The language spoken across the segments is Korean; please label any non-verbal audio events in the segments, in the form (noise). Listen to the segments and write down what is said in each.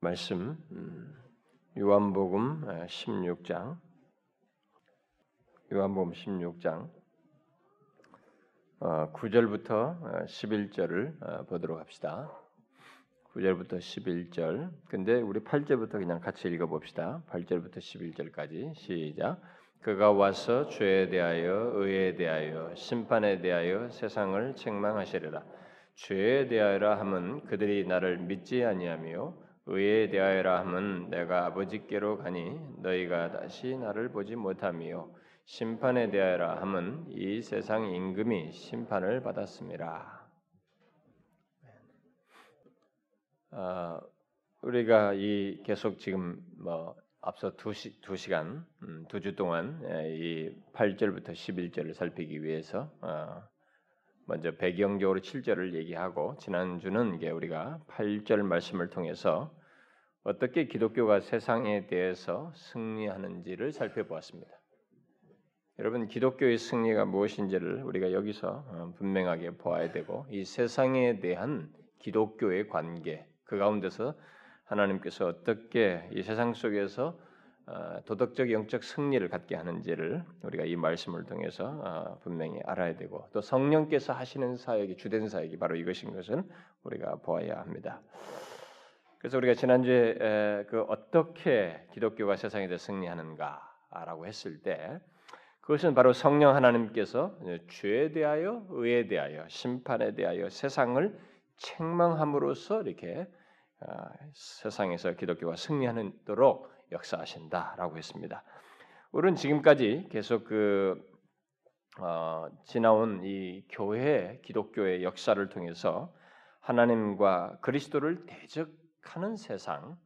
말씀 음, 요한복음 16장 요한복음 16장 9절부터 11절을 보도록 합시다. 9절부터 11절. 근데 우리 8절부터 그냥 같이 읽어 봅시다. 8절부터 11절까지 시작. 그가 와서 죄에 대하여 의에 대하여 심판에 대하여 세상을 책망하시리라. 죄에 대하여라 함은 그들이 나를 믿지 아니하며 의에 대하여라 함은 내가 아버지께로 가니 너희가 다시 나를 보지 못하며 심판에 대하여라 함은 이 세상 임금이 심판을 받았습니다. 어, 우리가 이 계속 지금 뭐 앞서 두, 시, 두 시간 음, 두주 동안 예, 이 8절부터 11절을 살피기 위해서 어, 먼저 배경적으로 7절을 얘기하고 지난주는 이게 우리가 8절 말씀을 통해서 어떻게 기독교가 세상에 대해서 승리하는지를 살펴보았습니다. 여러분 기독교의 승리가 무엇인지를 우리가 여기서 어, 분명하게 보아야 되고 이 세상에 대한 기독교의 관계 그 가운데서 하나님께서 어떻게 이 세상 속에서 어, 도덕적 영적 승리를 갖게 하는지를 우리가 이 말씀을 통해서 어, 분명히 알아야 되고 또 성령께서 하시는 사역이 주된 사역이 바로 이것인 것은 우리가 보아야 합니다. 그래서 우리가 지난주에 그 어떻게 기독교가 세상에 대해 승리하는가라고 했을 때 그것은 바로 성령 하나님께서 죄에 대하여 의에 대하여 심판에 대하여 세상을 책망함으로써 이렇게 아, 세상에서 기독교가 승리하도록 역사하신다라고 했습니다. 우리는 지금까지 계속 그 어, 지나온 이 교회 기독교의 역사를 통해서 하나님과 그리스도를 대적 하는 세상,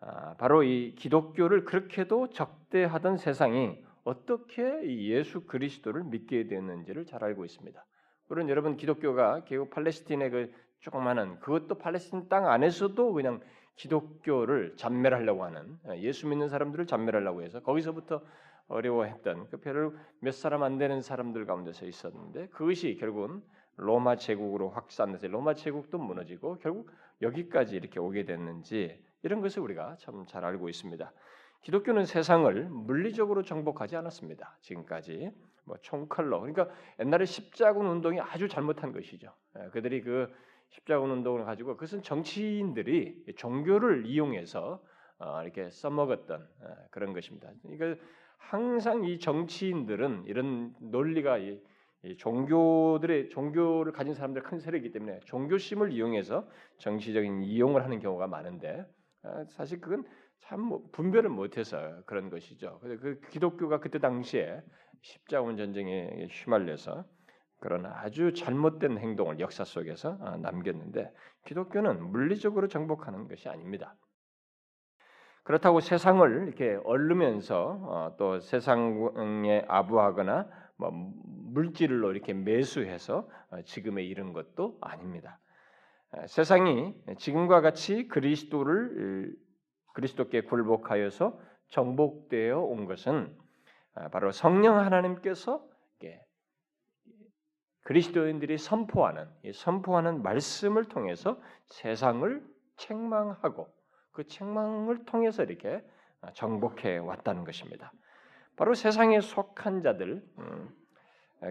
아, 바로 이 기독교를 그렇게도 적대하던 세상이 어떻게 예수 그리스도를 믿게 되었는지를 잘 알고 있습니다. 물론 여러분 기독교가 결국 팔레스틴의 그 조그마한 그것도 팔레스틴 땅 안에서도 그냥 기독교를 잔멸하려고 하는 예수 믿는 사람들을 잔멸하려고 해서 거기서부터 어려워했던 그 별로 몇 사람 안 되는 사람들 가운데서 있었는데 그것이 결국은 로마 제국으로 확산돼서 로마 제국도 무너지고 결국 여기까지 이렇게 오게 됐는지 이런 것을 우리가 참 잘 알고 있습니다. 기독교는 세상을 물리적으로 정복하지 않았습니다. 지금까지 뭐 총칼로 그러니까 옛날에 십자군 운동이 아주 잘못한 것이죠. 예, 그들이 그 십자군 운동을 가지고 그것은 정치인들이 종교를 이용해서 어, 이렇게 써먹었던 예, 그런 것입니다. 그러니까 항상 이 정치인들은 이런 논리가 이, 종교들의 종교를 가진 사람들 큰 세력이기 때문에 종교심을 이용해서 정치적인 이용을 하는 경우가 많은데 아, 사실 그건 참뭐 분별을 못해서 그런 것이죠. 그 기독교가 그때 당시에 십자군 전쟁에 휘말려서 그런 아주 잘못된 행동을 역사 속에서 어, 남겼는데 기독교는 물리적으로 정복하는 것이 아닙니다. 그렇다고 세상을 이렇게 얼르면서 어, 또 세상에 아부하거나 뭐 물질로 이렇게 매수해서 어, 지금에 이른 것도 아닙니다. 세상이 지금과 같이 그리스도를 그리스도께 굴복하여서 정복되어 온 것은 바로 성령 하나님께서 그리스도인들이 선포하는 선포하는 말씀을 통해서 세상을 책망하고 그 책망을 통해서 이렇게 정복해 왔다는 것입니다. 바로 세상에 속한 자들, 음,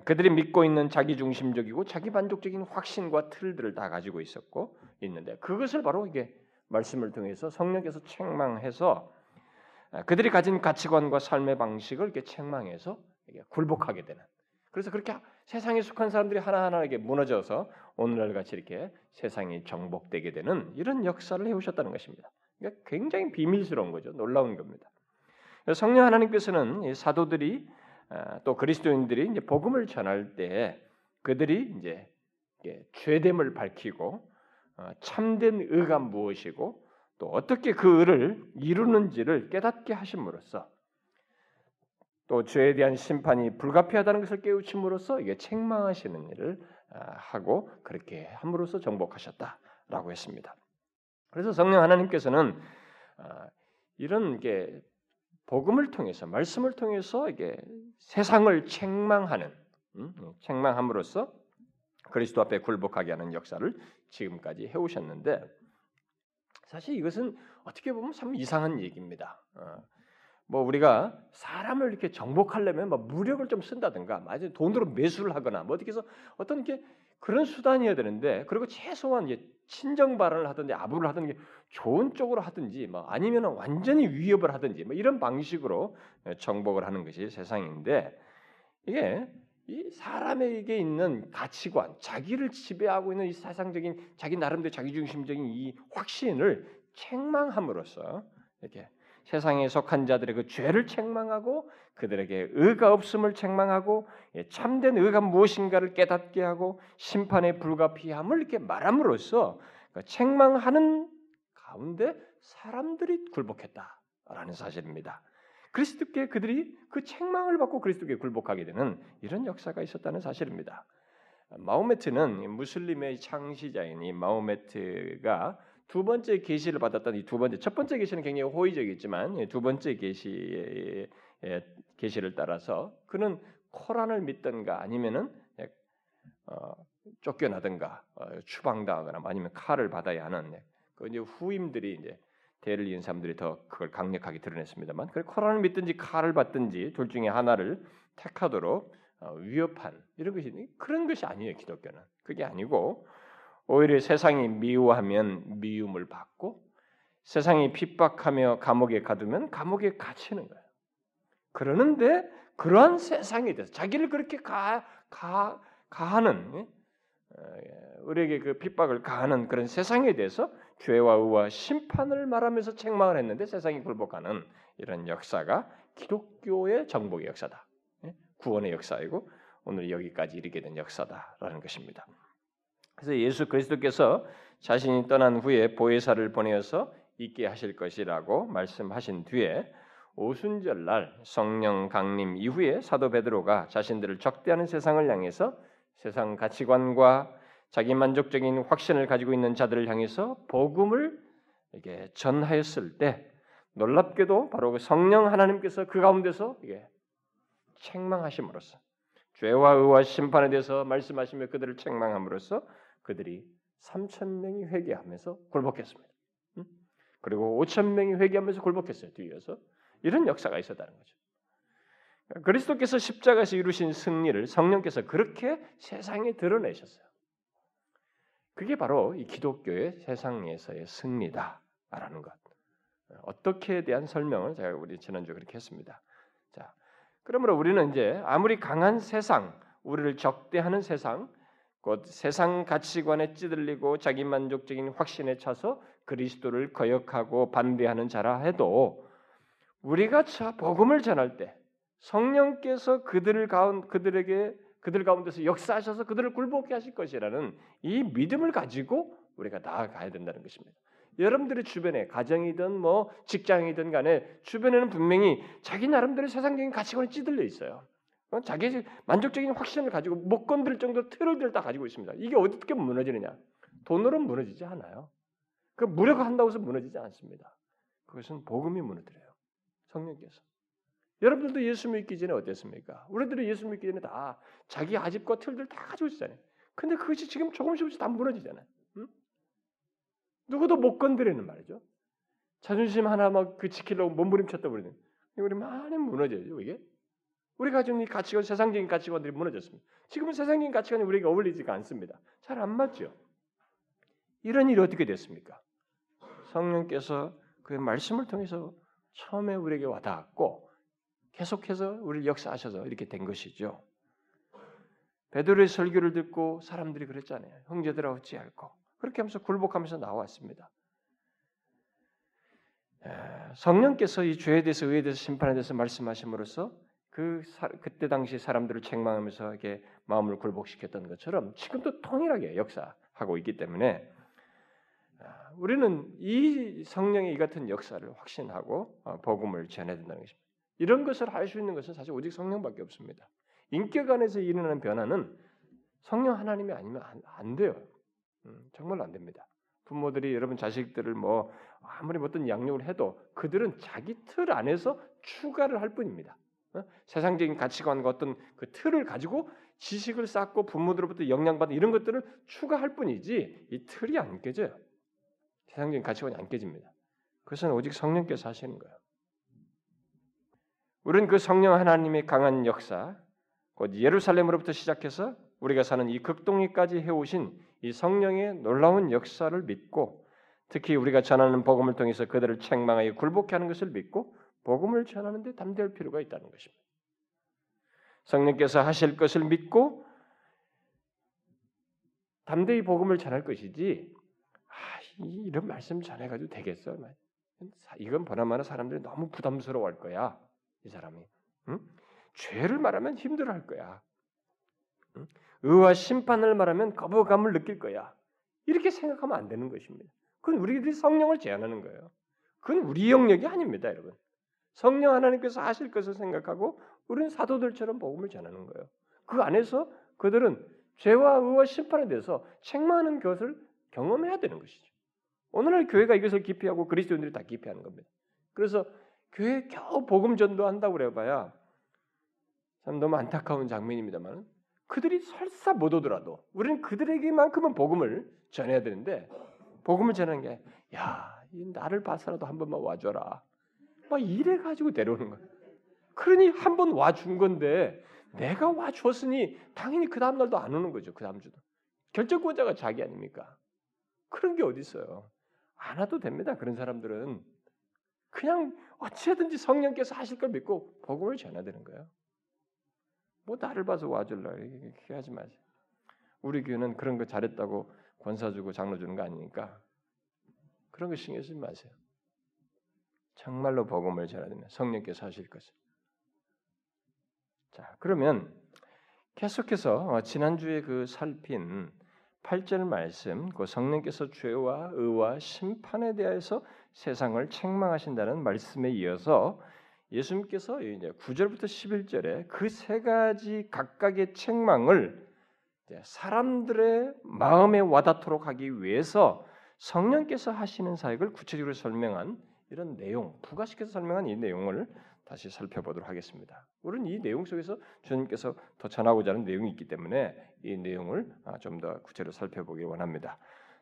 그들이 믿고 있는 자기 중심적이고 자기 만족적인 확신과 틀들을 다 가지고 있었고 있는데 그것을 바로 이게 말씀을 통해서 성령께서 책망해서 그들이 가진 가치관과 삶의 방식을 이렇게 책망해서 굴복하게 되는. 그래서 그렇게 세상에 속한 사람들이 하나하나에게 무너져서 오늘날 같이 이렇게 세상이 정복되게 되는 이런 역사를 해오셨다는 것입니다. 그러니까 굉장히 비밀스러운 거죠. 놀라운 겁니다. 성령 하나님께서는 사도들이 아, 또 그리스도인들이 이제 복음을 전할 때 그들이 이제 죄됨을 밝히고 어, 참된 의가 무엇이고 또 어떻게 그 의를 이루는지를 깨닫게 하심으로써 또 죄에 대한 심판이 불가피하다는 것을 깨우침으로써 이게 책망하시는 일을 아, 하고 그렇게 함으로써 정복하셨다라고 했습니다. 그래서 성령 하나님께서는 아, 이런 게 복음을 통해서 말씀을 통해서 이게 세상을 책망하는 음, 책망함으로써 그리스도 앞에 굴복하게 하는 역사를 지금까지 해오셨는데 사실 이것은 어떻게 보면 참 이상한 얘기입니다. 어. 뭐 우리가 사람을 이렇게 정복하려면 뭐 무력을 좀 쓴다든가, 맞아 돈으로 매수를 하거나 뭐 어떻게 해서 어떤 게 그런 수단이어야 되는데 그리고 최소한 이제 친정 발언을 하든지 아부를 하든지 좋은 쪽으로 하든지 뭐 아니면 완전히 위협을 하든지 뭐 이런 방식으로 정복을 하는 것이 세상인데 이게 이 사람에게 있는 가치관, 자기를 지배하고 있는 이 사상적인 자기 나름대로 자기중심적인 이 확신을 책망함으로써 이렇게 세상에 속한 자들의 그 죄를 책망하고 그들에게 의가 없음을 책망하고 예, 참된 의가 무엇인가를 깨닫게 하고 심판에 불가피함을 이렇게 말함으로써 그 책망하는 가운데 사람들이 굴복했다라는 사실입니다. 그리스도께 그들이 그 책망을 받고 그리스도께 굴복하게 되는 이런 역사가 있었다는 사실입니다. 마호메트는 무슬림의 창시자인 이 마호메트가 두 번째 계시를 받았던 이두 번째 첫 번째 계시는 굉장히 호의적이지만 두 번째 계시의 계시를 따라서 그는 코란을 믿던가 아니면은 어, 쫓겨나든가 어, 추방당하거나 아니면 칼을 받아야 하는 그 이제 후임들이 이제 대를 이은 사람들이 더 그걸 강력하게 드러냈습니다만 그 코란을 믿든지 칼을 받든지 둘 중에 하나를 택하도록 어, 위협한 이런 것이 그런 것이 아니에요 기독교는. 그게 아니고 오히려 세상이 미워하면 미움을 받고 세상이 핍박하며 감옥에 가두면 감옥에 갇히는 거예요. 그러는데 그러한 세상에 대해서 자기를 그렇게 가, 가, 가하는 예? 우리에게 그 핍박을 가하는 그런 세상에 대해서 죄와 의와 심판을 말하면서 책망을 했는데 세상이 굴복하는 이런 역사가 기독교의 정복의 역사다. 예? 구원의 역사이고 오늘 여기까지 이르게 된 역사다라는 것입니다. 그래서 예수 그리스도께서 자신이 떠난 후에 보혜사를 보내어서 있게 하실 것이라고 말씀하신 뒤에 오순절 날 성령 강림 이후에 사도 베드로가 자신들을 적대하는 세상을 향해서 세상 가치관과 자기 만족적인 확신을 가지고 있는 자들을 향해서 복음을 이게 전하였을 때 놀랍게도 바로 그 성령 하나님께서 그 가운데서 이게 책망하심으로써 죄와 의와 심판에 대해서 말씀하시며 그들을 책망함으로써 그들이 3천 명이 회개하면서 굴복했습니다. 그리고 5천 명이 회개하면서 굴복했어요. 뒤에서 이런 역사가 있었다는 거죠. 그리스도께서 십자가에서 이루신 승리를 성령께서 그렇게 세상에 드러내셨어요. 그게 바로 이 기독교의 세상에서의 승리다라는 것. 어떻게에 대한 설명을 제가 우리 지난주 그렇게 했습니다. 자, 그러므로 우리는 이제 아무리 강한 세상, 우리를 적대하는 세상, 곧 세상 가치관에 찌들리고 자기 만족적인 확신에 차서 그리스도를 거역하고 반대하는 자라 해도 우리가 복음을 전할 때 성령께서 그들을 가운 그들에게 그들 가운데서 역사하셔서 그들을 굴복케 하실 것이라는 이 믿음을 가지고 우리가 나아가야 된다는 것입니다. 여러분들의 주변에 가정이든 뭐 직장이든 간에 주변에는 분명히 자기 나름대로 세상적인 가치관에 찌들려 있어요. 어? 자기 만족적인 확신을 가지고 못 건들 정도 틀을 다 가지고 있습니다. 이게 어떻게 무너지느냐? 돈으로 무너지지 않아요. 그 무력을 한다고 해서 무너지지 않습니다. 그것은 복음이 무너뜨려요. 성령께서. 여러분들도 예수 믿기 전에 어땠습니까? 우리들이 예수 믿기 전에 다 자기 아집과 틀들 다 가지고 있잖아요. 근데 그것이 지금 조금씩 다 무너지잖아요. 응? 누구도 못 건드리는 말이죠. 자존심 하나 막 그 지키려고 몸부림쳤다 버리는. 우리 많이 무너져요, 이게. 우리가 가지고 있는 가치관, 세상적인 가치관들이 무너졌습니다. 지금은 세상적인 가치관이 우리에게 어울리지가 않습니다. 잘 안 맞죠. 이런 일이 어떻게 됐습니까? 성령께서 그의 말씀을 통해서 처음에 우리에게 와닿았고 계속해서 우리를 역사하셔서 이렇게 된 것이죠. 베드로의 설교를 듣고 사람들이 그랬잖아요. 형제들아 어찌할꼬 그렇게 하면서 굴복하면서 나왔습니다. 성령께서 이 죄에 대해서 의에 대해서 심판에 대해서 말씀하심으로써 그 사, 그때 당시 사람들을 책망하면서 이렇게 마음을 굴복시켰던 것처럼 지금도 통일하게 역사하고 있기 때문에 아, 우리는 이 성령의 이 같은 역사를 확신하고 어, 복음을 전해야 된다는 것입니다. 이런 것을 할 수 있는 것은 사실 오직 성령밖에 없습니다. 인격 안에서 일어나는 변화는 성령 하나님이 아니면 안, 안 돼요. 음, 정말 안 됩니다. 부모들이 여러분 자식들을 뭐 아무리 어떤 양육을 해도 그들은 자기 틀 안에서 추가를 할 뿐입니다. 어? 세상적인 가치관과 어떤 그 틀을 가지고 지식을 쌓고 부모들로부터 영향받는 이런 것들을 추가할 뿐이지 이 틀이 안 깨져요. 세상적인 가치관이 안 깨집니다. 그것은 오직 성령께서 하시는 거예요. 우리는 그 성령 하나님의 강한 역사, 곧 예루살렘으로부터 시작해서 우리가 사는 이 극동리까지 해오신 이 성령의 놀라운 역사를 믿고 특히 우리가 전하는 복음을 통해서 그들을 책망하여 굴복케 하는 것을 믿고 복음을 전하는 데 담대할 필요가 있다는 것입니다. 성령께서 하실 것을 믿고 담대히 복음을 전할 것이지 아, 이런 말씀 전해가지고 되겠어? 이건 보나마나 사람들이 너무 부담스러워할 거야. 이 사람이 응? 죄를 말하면 힘들어할 거야. 응? 의와 심판을 말하면 거부감을 느낄 거야. 이렇게 생각하면 안 되는 것입니다. 그건 우리들이 성령을 제한하는 거예요. 그건 우리 영역이 아닙니다, 여러분. 성령 하나님께서 하실 것을 생각하고 우리는 사도들처럼 복음을 전하는 거예요. 그 안에서 그들은 죄와 의와 심판에 대해서 책망하는 것을 경험해야 되는 것이죠. 오늘날 교회가 이것을 기피하고 그리스도인들이 다 기피하는 겁니다. 그래서 교회 겨우 복음 전도한다고 그래봐야 참 너무 안타까운 장면입니다만 그들이 설사 못 오더라도 우리는 그들에게만큼은 복음을 전해야 되는데 복음을 전하는 게 야, 나를 봐서라도 한 번만 와줘라. 막 이래 가지고 데려오는 거야. 그러니 한 번 와 준 건데 내가 와 줬으니 당연히 그 다음 날도 안 오는 거죠. 그 다음 주도 결정권자가 자기 아닙니까? 그런 게 어디 있어요? 안 와도 됩니다. 그런 사람들은 그냥 어찌든지 성령께서 하실 걸 믿고 복음을 전해야 되는 거예요. 뭐 나를 봐서 와줄라 이렇게 하지 마세요. 우리 교회는 그런 거 잘했다고 권사 주고 장로 주는 거 아니니까 그런 거 신경 쓰지 마세요. 정말로 복음을 됩니다. 성령께서 하실 것을. 자, 그러면 계속해서 어, 지난주에 그 살핀 8절 말씀, 그 성령께서 죄와 의와 심판에 대해서 세상을 책망하신다는 말씀에 이어서 예수님께서 이제 9절부터 11절에 그 세 가지 각각의 책망을 사람들의 마음에 와닿도록 하기 위해서 성령께서 하시는 사역을 구체적으로 설명한 이런 내용, 부가시켜서 설명한 이 내용을 다시 살펴보도록 하겠습니다. 우리는 이 내용 속에서 주님께서 더 전하고자 하는 내용이 있기 때문에 이 내용을 아, 좀더 구체로 살펴보기 원합니다.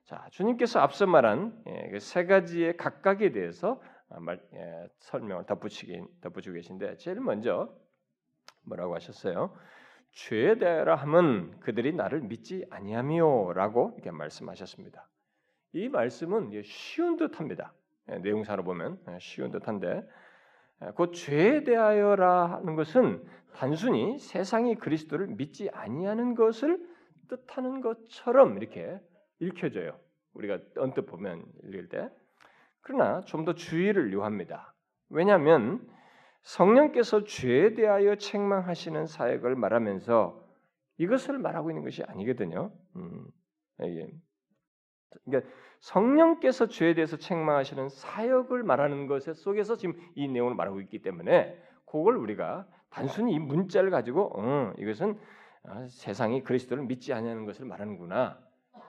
자, 주님께서 앞서 말한 예, 그세 가지의 각각에 대해서 아, 말, 예, 설명을 덧붙이고 계신데 제일 먼저 뭐라고 하셨어요? 죄에 대하여 함은 그들이 나를 믿지 아니하며라고 이렇게 말씀하셨습니다. 이 말씀은 쉬운 듯합니다. 예, 내용사로 보면 쉬운 듯한데 그 죄에 대하여라 하는 것은 단순히 세상이 그리스도를 믿지 아니하는 것을 뜻하는 것처럼 이렇게 읽혀져요. 우리가 언뜻 보면 읽을 때. 그러나 좀 더 주의를 요합니다. 왜냐하면 성령께서 죄에 대하여 책망하시는 사역을 말하면서 이것을 말하고 있는 것이 아니거든요. 음, 예. 그러니까 성령께서 죄에 대해서 책망하시는 사역을 말하는 것 속에서 지금 이 내용을 말하고 있기 때문에 그걸 우리가 단순히 이 문자를 가지고 어, 이것은 어, 세상이 그리스도를 믿지 않는 것을 말하는구나.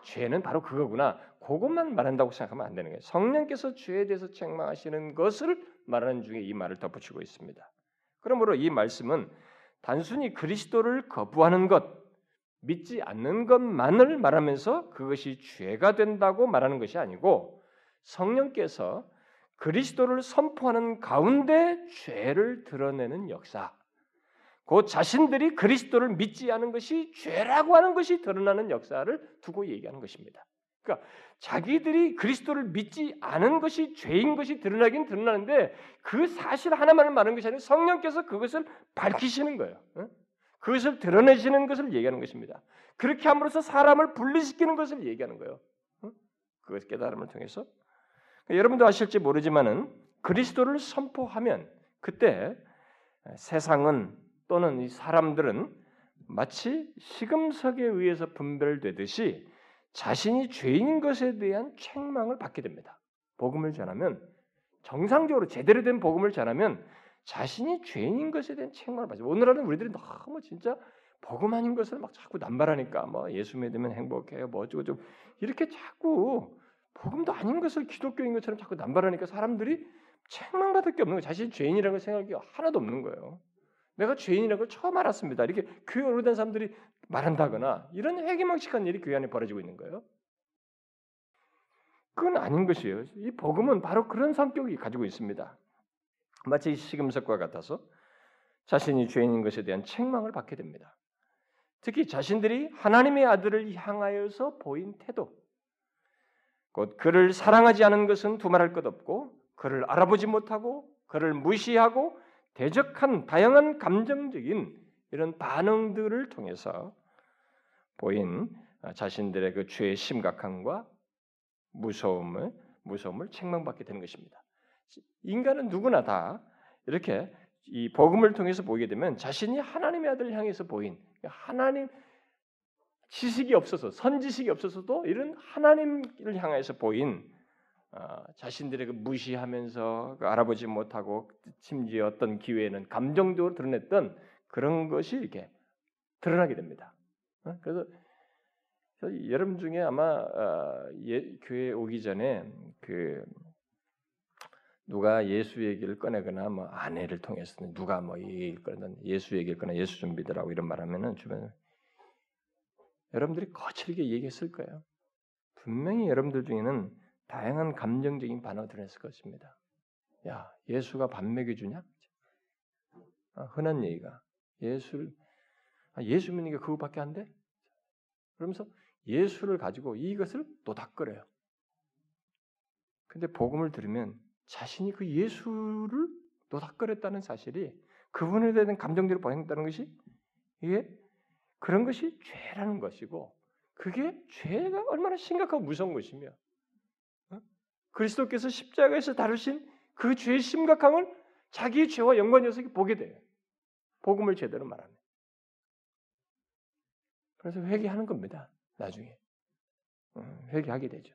죄는 바로 그거구나. 그것만 말한다고 생각하면 안 되는 거예요. 성령께서 죄에 대해서 책망하시는 것을 말하는 중에 이 말을 덧붙이고 있습니다. 그러므로 이 말씀은 단순히 그리스도를 거부하는 것, 믿지 않는 것만을 말하면서 그것이 죄가 된다고 말하는 것이 아니고 성령께서 그리스도를 선포하는 가운데 죄를 드러내는 역사, 그 자신들이 그리스도를 믿지 않은 것이 죄라고 하는 것이 드러나는 역사를 두고 얘기하는 것입니다. 그러니까 자기들이 그리스도를 믿지 않은 것이 죄인 것이 드러나긴 드러나는데 그 사실 하나만을 말하는 것이 아니라 성령께서 그것을 밝히시는 거예요. 그것을 드러내시는 것을 얘기하는 것입니다. 그렇게 함으로써 사람을 분리시키는 것을 얘기하는 거예요. 그것 깨달음을 통해서 여러분도 아실지 모르지만은 그리스도를 선포하면 그때 세상은 또는 이 사람들은 마치 시금석에 의해서 분별되듯이 자신이 죄인인 것에 대한 책망을 받게 됩니다. 복음을 전하면 정상적으로 제대로 된 복음을 전하면 자신이 죄인인 것에 대한 책망을 받죠. 오늘날은 우리들이 너무 진짜 복음 아닌 것을 막 자꾸 남발하니까 뭐 예수 믿으면 행복해요, 뭐 어쩌고 좀 이렇게 자꾸 복음도 아닌 것을 기독교인 것처럼 자꾸 남발하니까 사람들이 책망받을 게 없는 거예요. 자신 죄인이라는 생각이 하나도 없는 거예요. 내가 죄인이라는 걸 처음 알았습니다. 이렇게 교회 오래된 사람들이 말한다거나 이런 회개망측한 일이 교회 안에 벌어지고 있는 거예요. 그건 아닌 것이에요. 이 복음은 바로 그런 성격이 가지고 있습니다. 마치 시금석과 같아서 자신이 죄인인 것에 대한 책망을 받게 됩니다. 특히 자신들이 하나님의 아들을 향하여서 보인 태도, 곧 그를 사랑하지 않은 것은 두말할 것 없고 그를 알아보지 못하고 그를 무시하고 대적한 다양한 감정적인 이런 반응들을 통해서 보인 자신들의 그 죄의 심각함과 무서움을 무서움을 책망받게 되는 것입니다. 인간은 누구나 다 이렇게 이 복음을 통해서 보게 되면 자신이 하나님의 아들을 향해서 보인 하나님 지식이 없어서 선지식이 없어서도 이런 하나님을 향해서 보인 어, 자신들의 그 무시하면서 그 알아보지 못하고 심지어 어떤 기회에는 감정적으로 드러냈던 그런 것이 이렇게 드러나게 됩니다. 어? 그래서 여러분 중에 아마 어, 예, 교회 오기 전에 그 누가 예수 얘기를 꺼내거나 뭐 아내를 통해서 누가 뭐 얘기를 꺼내 예수 얘기를 꺼내 예수 좀 믿으라고 이런 말하면은 주변에 여러분들이 거칠게 얘기했을 거예요. 분명히 여러분들 중에는 다양한 감정적인 반응을 드러냈을 것입니다. 야 예수가 밥 먹여주냐? 아, 흔한 얘기가 예수를 아, 예수 믿는 게 그거밖에 안 돼? 그러면서 예수를 가지고 이것을 노닥거려요. 근데 복음을 들으면 자신이 그 예수를 노닥거렸다는 사실이 그분에 대한 감정대로 반응했다는 것이 이게 그런 것이 죄라는 것이고 그게 죄가 얼마나 심각하고 무서운 것이며 어? 그리스도께서 십자가에서 다루신 그 죄의 심각함을 자기의 죄와 연관해서 보게 돼요. 복음을 제대로 말하면. 그래서 회개하는 겁니다. 나중에 어, 회개하게 되죠.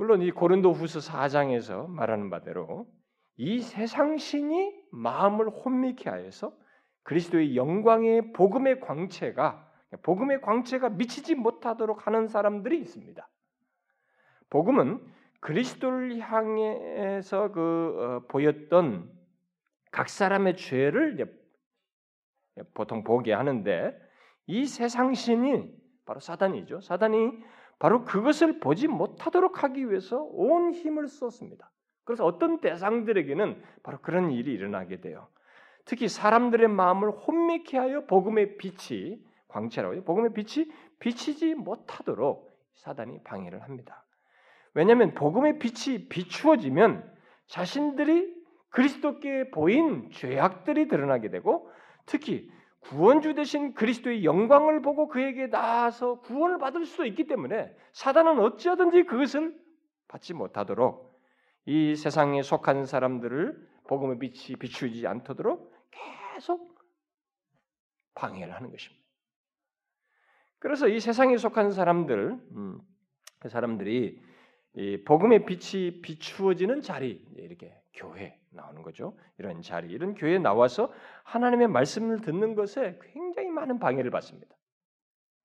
물론 이 고린도 후서 4장에서 말하는 바대로 이 세상 신이 마음을 혼미케 하여서 그리스도의 영광의 복음의 광채가 복음의 광채가 미치지 못하도록 하는 사람들이 있습니다. 복음은 그리스도를 향해서 그 어, 보였던 각 사람의 죄를 보통 보게 하는데 이 세상 신이 바로 사단이죠. 사단이 바로 그것을 보지 못하도록 하기 위해서 온 힘을 썼습니다. 그래서 어떤 대상들에게는 바로 그런 일이 일어나게 돼요. 특히 사람들의 마음을 혼미케 하여 복음의 빛이 광채라고 해요. 복음의 빛이 비치지 못하도록 사단이 방해를 합니다. 왜냐하면 복음의 빛이 비추어지면 자신들이 그리스도께 보인 죄악들이 드러나게 되고 특히 구원주 되신 그리스도의 영광을 보고 그에게 나아서 구원을 받을 수도 있기 때문에 사단은 어찌하든지 그것을 받지 못하도록 이 세상에 속한 사람들을 복음의 빛이 비추지 않도록 계속 방해를 하는 것입니다. 그래서 이 세상에 속한 사람들, 음, 그 사람들이 이 복음의 빛이 비추어지는 자리 이렇게 교회 나오는 거죠. 이런 자리, 이런 교회에 나와서 하나님의 말씀을 듣는 것에 굉장히 많은 방해를 받습니다.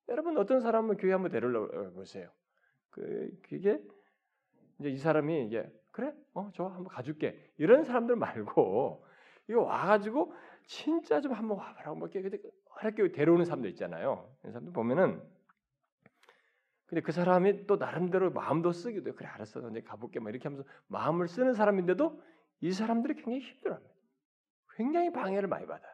여러분 어떤 사람을 교회 한번 데려러 보세요. 그 그게 이제 이 사람이 이제 그래, 어, 저 한번 가줄게 이런 사람들 말고 이거 와가지고 진짜 좀 한번 와봐라 뭐 이렇게 이렇게 데려오는 사람들 있잖아요. 이 사람들 보면은 근데 그 사람이 또 나름대로 마음도 쓰기도 해. 그래 알았어, 이제 가볼게. 뭐 이렇게 하면서 마음을 쓰는 사람인데도 이 사람들이 굉장히 힘들어합니다. 굉장히 방해를 많이 받아요.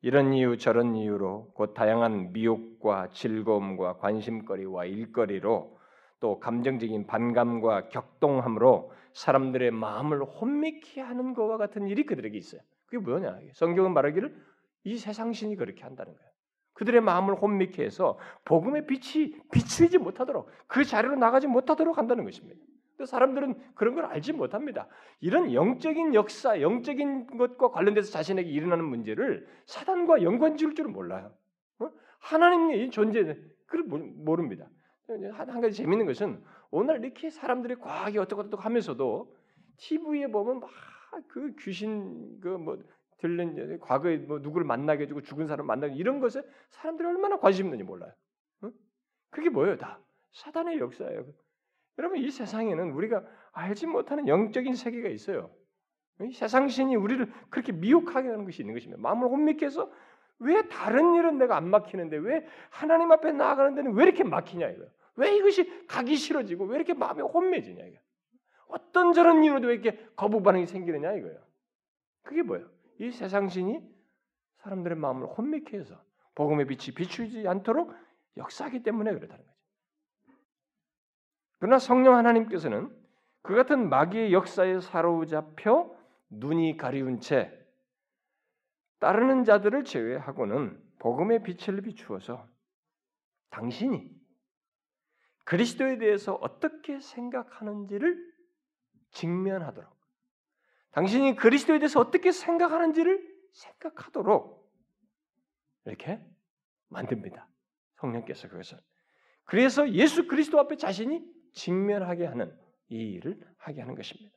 이런 이유 저런 이유로 곧 다양한 미혹과 즐거움과 관심거리와 일거리로 또 감정적인 반감과 격동함으로 사람들의 마음을 혼미케 하는 것과 같은 일이 그들에게 있어요. 그게 뭐냐? 성경은 말하기를 이 세상 신이 그렇게 한다는 거예요. 그들의 마음을 혼미케 해서 복음의 빛이 비추지 못하도록 그 자리로 나가지 못하도록 한다는 것입니다. 사람들은 그런 걸 알지 못합니다. 이런 영적인 역사, 영적인 것과 관련돼서 자신에게 일어나는 문제를 사단과 연관 지을 줄은 몰라요. 어? 하나님의 존재는 그걸 모릅니다. 한 가지 재밌는 것은 오늘 이렇게 사람들이 과학이 어떻고 어떻고 하면서도 TV에 보면 막 그 귀신 그뭐 들린 과거에 뭐 누구를 만나게 해주고 죽은 사람 만나게 이런 것에 사람들이 얼마나 관심 있는지 몰라요. 어? 그게 뭐예요? 다 사단의 역사예요. 여러분 이 세상에는 우리가 알지 못하는 영적인 세계가 있어요. 이 세상 신이 우리를 그렇게 미혹하게 하는 것이 있는 것입니다. 마음을 혼미케 해서 왜 다른 일은 내가 안 막히는데 왜 하나님 앞에 나아가는 데는 왜 이렇게 막히냐 이거예요. 왜 이것이 가기 싫어지고 왜 이렇게 마음이 혼매지냐 이거. 어떤 저런 이유로도 왜 이렇게 거부 반응이 생기느냐 이거예요. 그게 뭐예요? 이 세상 신이 사람들의 마음을 혼미케 해서 복음의 빛이 비추지 않도록 역사하기 때문에 그렇다는 거죠. 그러나 성령 하나님께서는 그 같은 마귀의 역사에 사로잡혀 눈이 가리운 채 따르는 자들을 제외하고는 복음의 빛을 비추어서 당신이 그리스도에 대해서 어떻게 생각하는지를 직면하도록 당신이 그리스도에 대해서 어떻게 생각하는지를 생각하도록 이렇게 만듭니다. 성령께서 그것을. 그래서 예수 그리스도 앞에 자신이 직면하게 하는 이 일을 하게 하는 것입니다.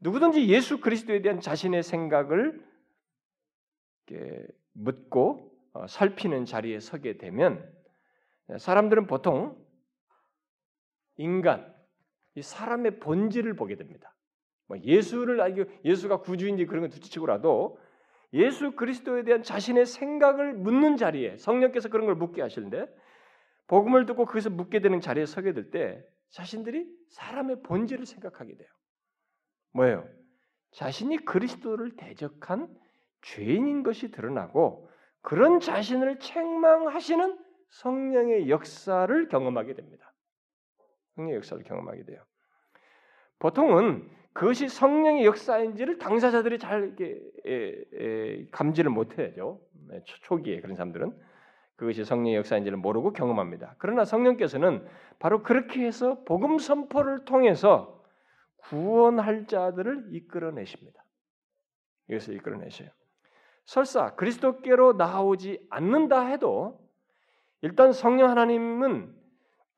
누구든지 예수 그리스도에 대한 자신의 생각을 묻고 어, 살피는 자리에 서게 되면 사람들은 보통 인간, 이 사람의 본질을 보게 됩니다. 뭐 예수를 알고 예수가 구주인지 그런 건 둘째치고라도 예수 그리스도에 대한 자신의 생각을 묻는 자리에 성령께서 그런 걸 묻게 하시는데 복음을 듣고 거기서 묻게 되는 자리에 서게 될 때 자신들이 사람의 본질을 생각하게 돼요. 뭐예요? 자신이 그리스도를 대적한 죄인인 것이 드러나고 그런 자신을 책망하시는 성령의 역사를 경험하게 됩니다. 성령의 역사를 경험하게 돼요. 보통은 그것이 성령의 역사인지를 당사자들이 잘 이렇게 감지를 못해죠. 네, 초기에 그런 사람들은 그것이 성령의 역사인지를 모르고 경험합니다. 그러나 성령께서는 바로 그렇게 해서 복음 선포를 통해서 구원할 자들을 이끌어내십니다. 이것을 이끌어내셔요. 설사 그리스도께로 나오지 않는다 해도 일단 성령 하나님은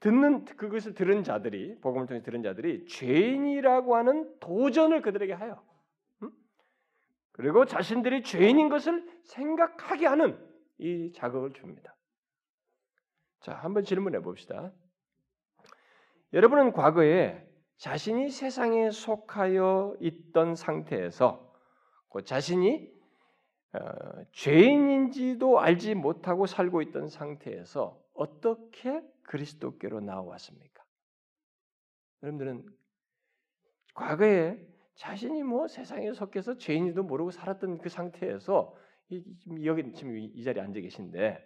듣는 그것을 들은 자들이 복음을 통해 들은 자들이 죄인이라고 하는 도전을 그들에게 하여 그리고 자신들이 죄인인 것을 생각하게 하는 이 자극을 줍니다. 자, 한번 질문해 봅시다. 여러분은 과거에 자신이 세상에 속하여 있던 상태에서 그 자신이 어, 죄인인지도 알지 못하고 살고 있던 상태에서 어떻게 그리스도께로 나왔습니까? 여러분들은 과거에 자신이 뭐 세상에 속해서 죄인지도 모르고 살았던 그 상태에서 여기 지금 이 자리에 앉아 계신데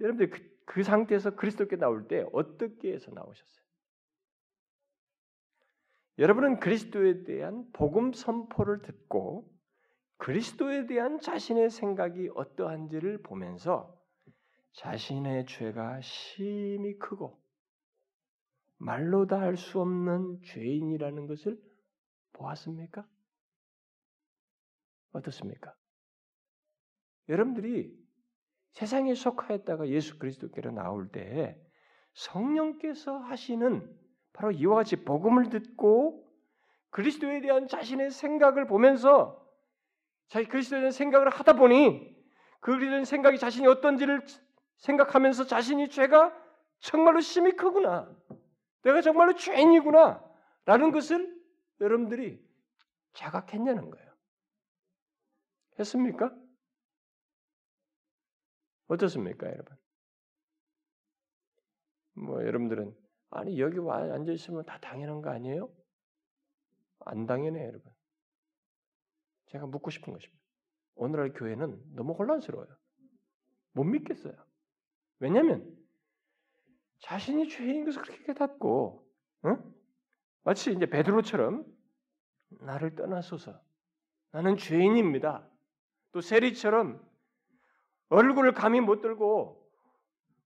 여러분들 그, 그 상태에서 그리스도께 나올 때 어떻게 해서 나오셨어요? 여러분은 그리스도에 대한 복음 선포를 듣고 그리스도에 대한 자신의 생각이 어떠한지를 보면서 자신의 죄가 심히 크고 말로 다 할 수 없는 죄인이라는 것을 보았습니까? 어떻습니까? 여러분들이 세상에 속하였다가 예수 그리스도께로 나올 때 성령께서 하시는 바로 이와 같이 복음을 듣고 그리스도에 대한 자신의 생각을 보면서 자기 그리스도에 대한 생각을 하다 보니 그 그리스도에 대한 생각이 자신이 어떤지를 생각하면서 자신이 죄가 정말로 심히 크구나. 내가 정말로 죄인이구나. 라는 것을 여러분들이 자각했냐는 거예요. 했습니까? 어떻습니까, 여러분? 뭐 여러분들은 아니 여기 와 앉아 있으면 다 당연한 거 아니에요? 안 당연해, 여러분. 제가 묻고 싶은 것입니다. 오늘날 교회는 너무 혼란스러워요. 못 믿겠어요. 왜냐하면 자신이 죄인 것을 그렇게 깨닫고, 응? 마치 이제 베드로처럼 나를 떠나소서. 나는 죄인입니다. 또 세리처럼 얼굴을 감히 못 들고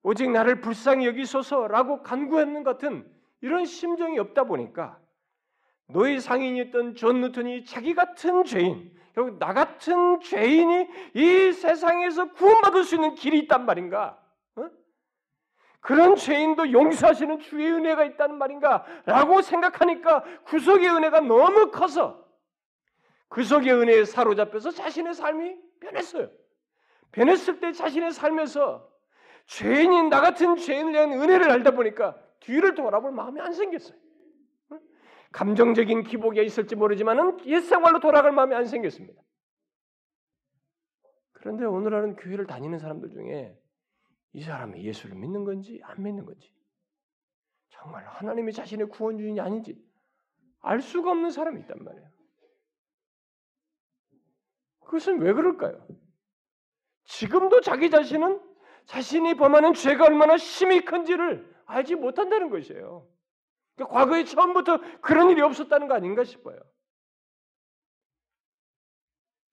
오직 나를 불쌍히 여기소서라고 간구했는 같은 이런 심정이 없다 보니까 노예 상인이었던 존 뉴턴이 자기 같은 죄인, 결국 나 같은 죄인이 이 세상에서 구원받을 수 있는 길이 있단 말인가? 어? 그런 죄인도 용서하시는 주의 은혜가 있다는 말인가? 라고 생각하니까 구속의 은혜가 너무 커서 구속의 은혜에 사로잡혀서 자신의 삶이 변했어요. 변했을 때 자신의 삶에서 죄인인 나 같은 죄인을 위한 은혜를 알다 보니까 뒤를 돌아볼 마음이 안 생겼어요. 감정적인 기복이 있을지 모르지만은 옛생활로 돌아갈 마음이 안 생겼습니다. 그런데 오늘날은 교회를 다니는 사람들 중에 이 사람이 예수를 믿는 건지 안 믿는 건지 정말 하나님이 자신의 구원 주인이 아닌지 알 수가 없는 사람이 있단 말이에요. 그것은 왜 그럴까요? 지금도 자기 자신은 자신이 범하는 죄가 얼마나 심히 큰지를 알지 못한다는 것이에요. 그러니까 과거에 처음부터 그런 일이 없었다는 거 아닌가 싶어요.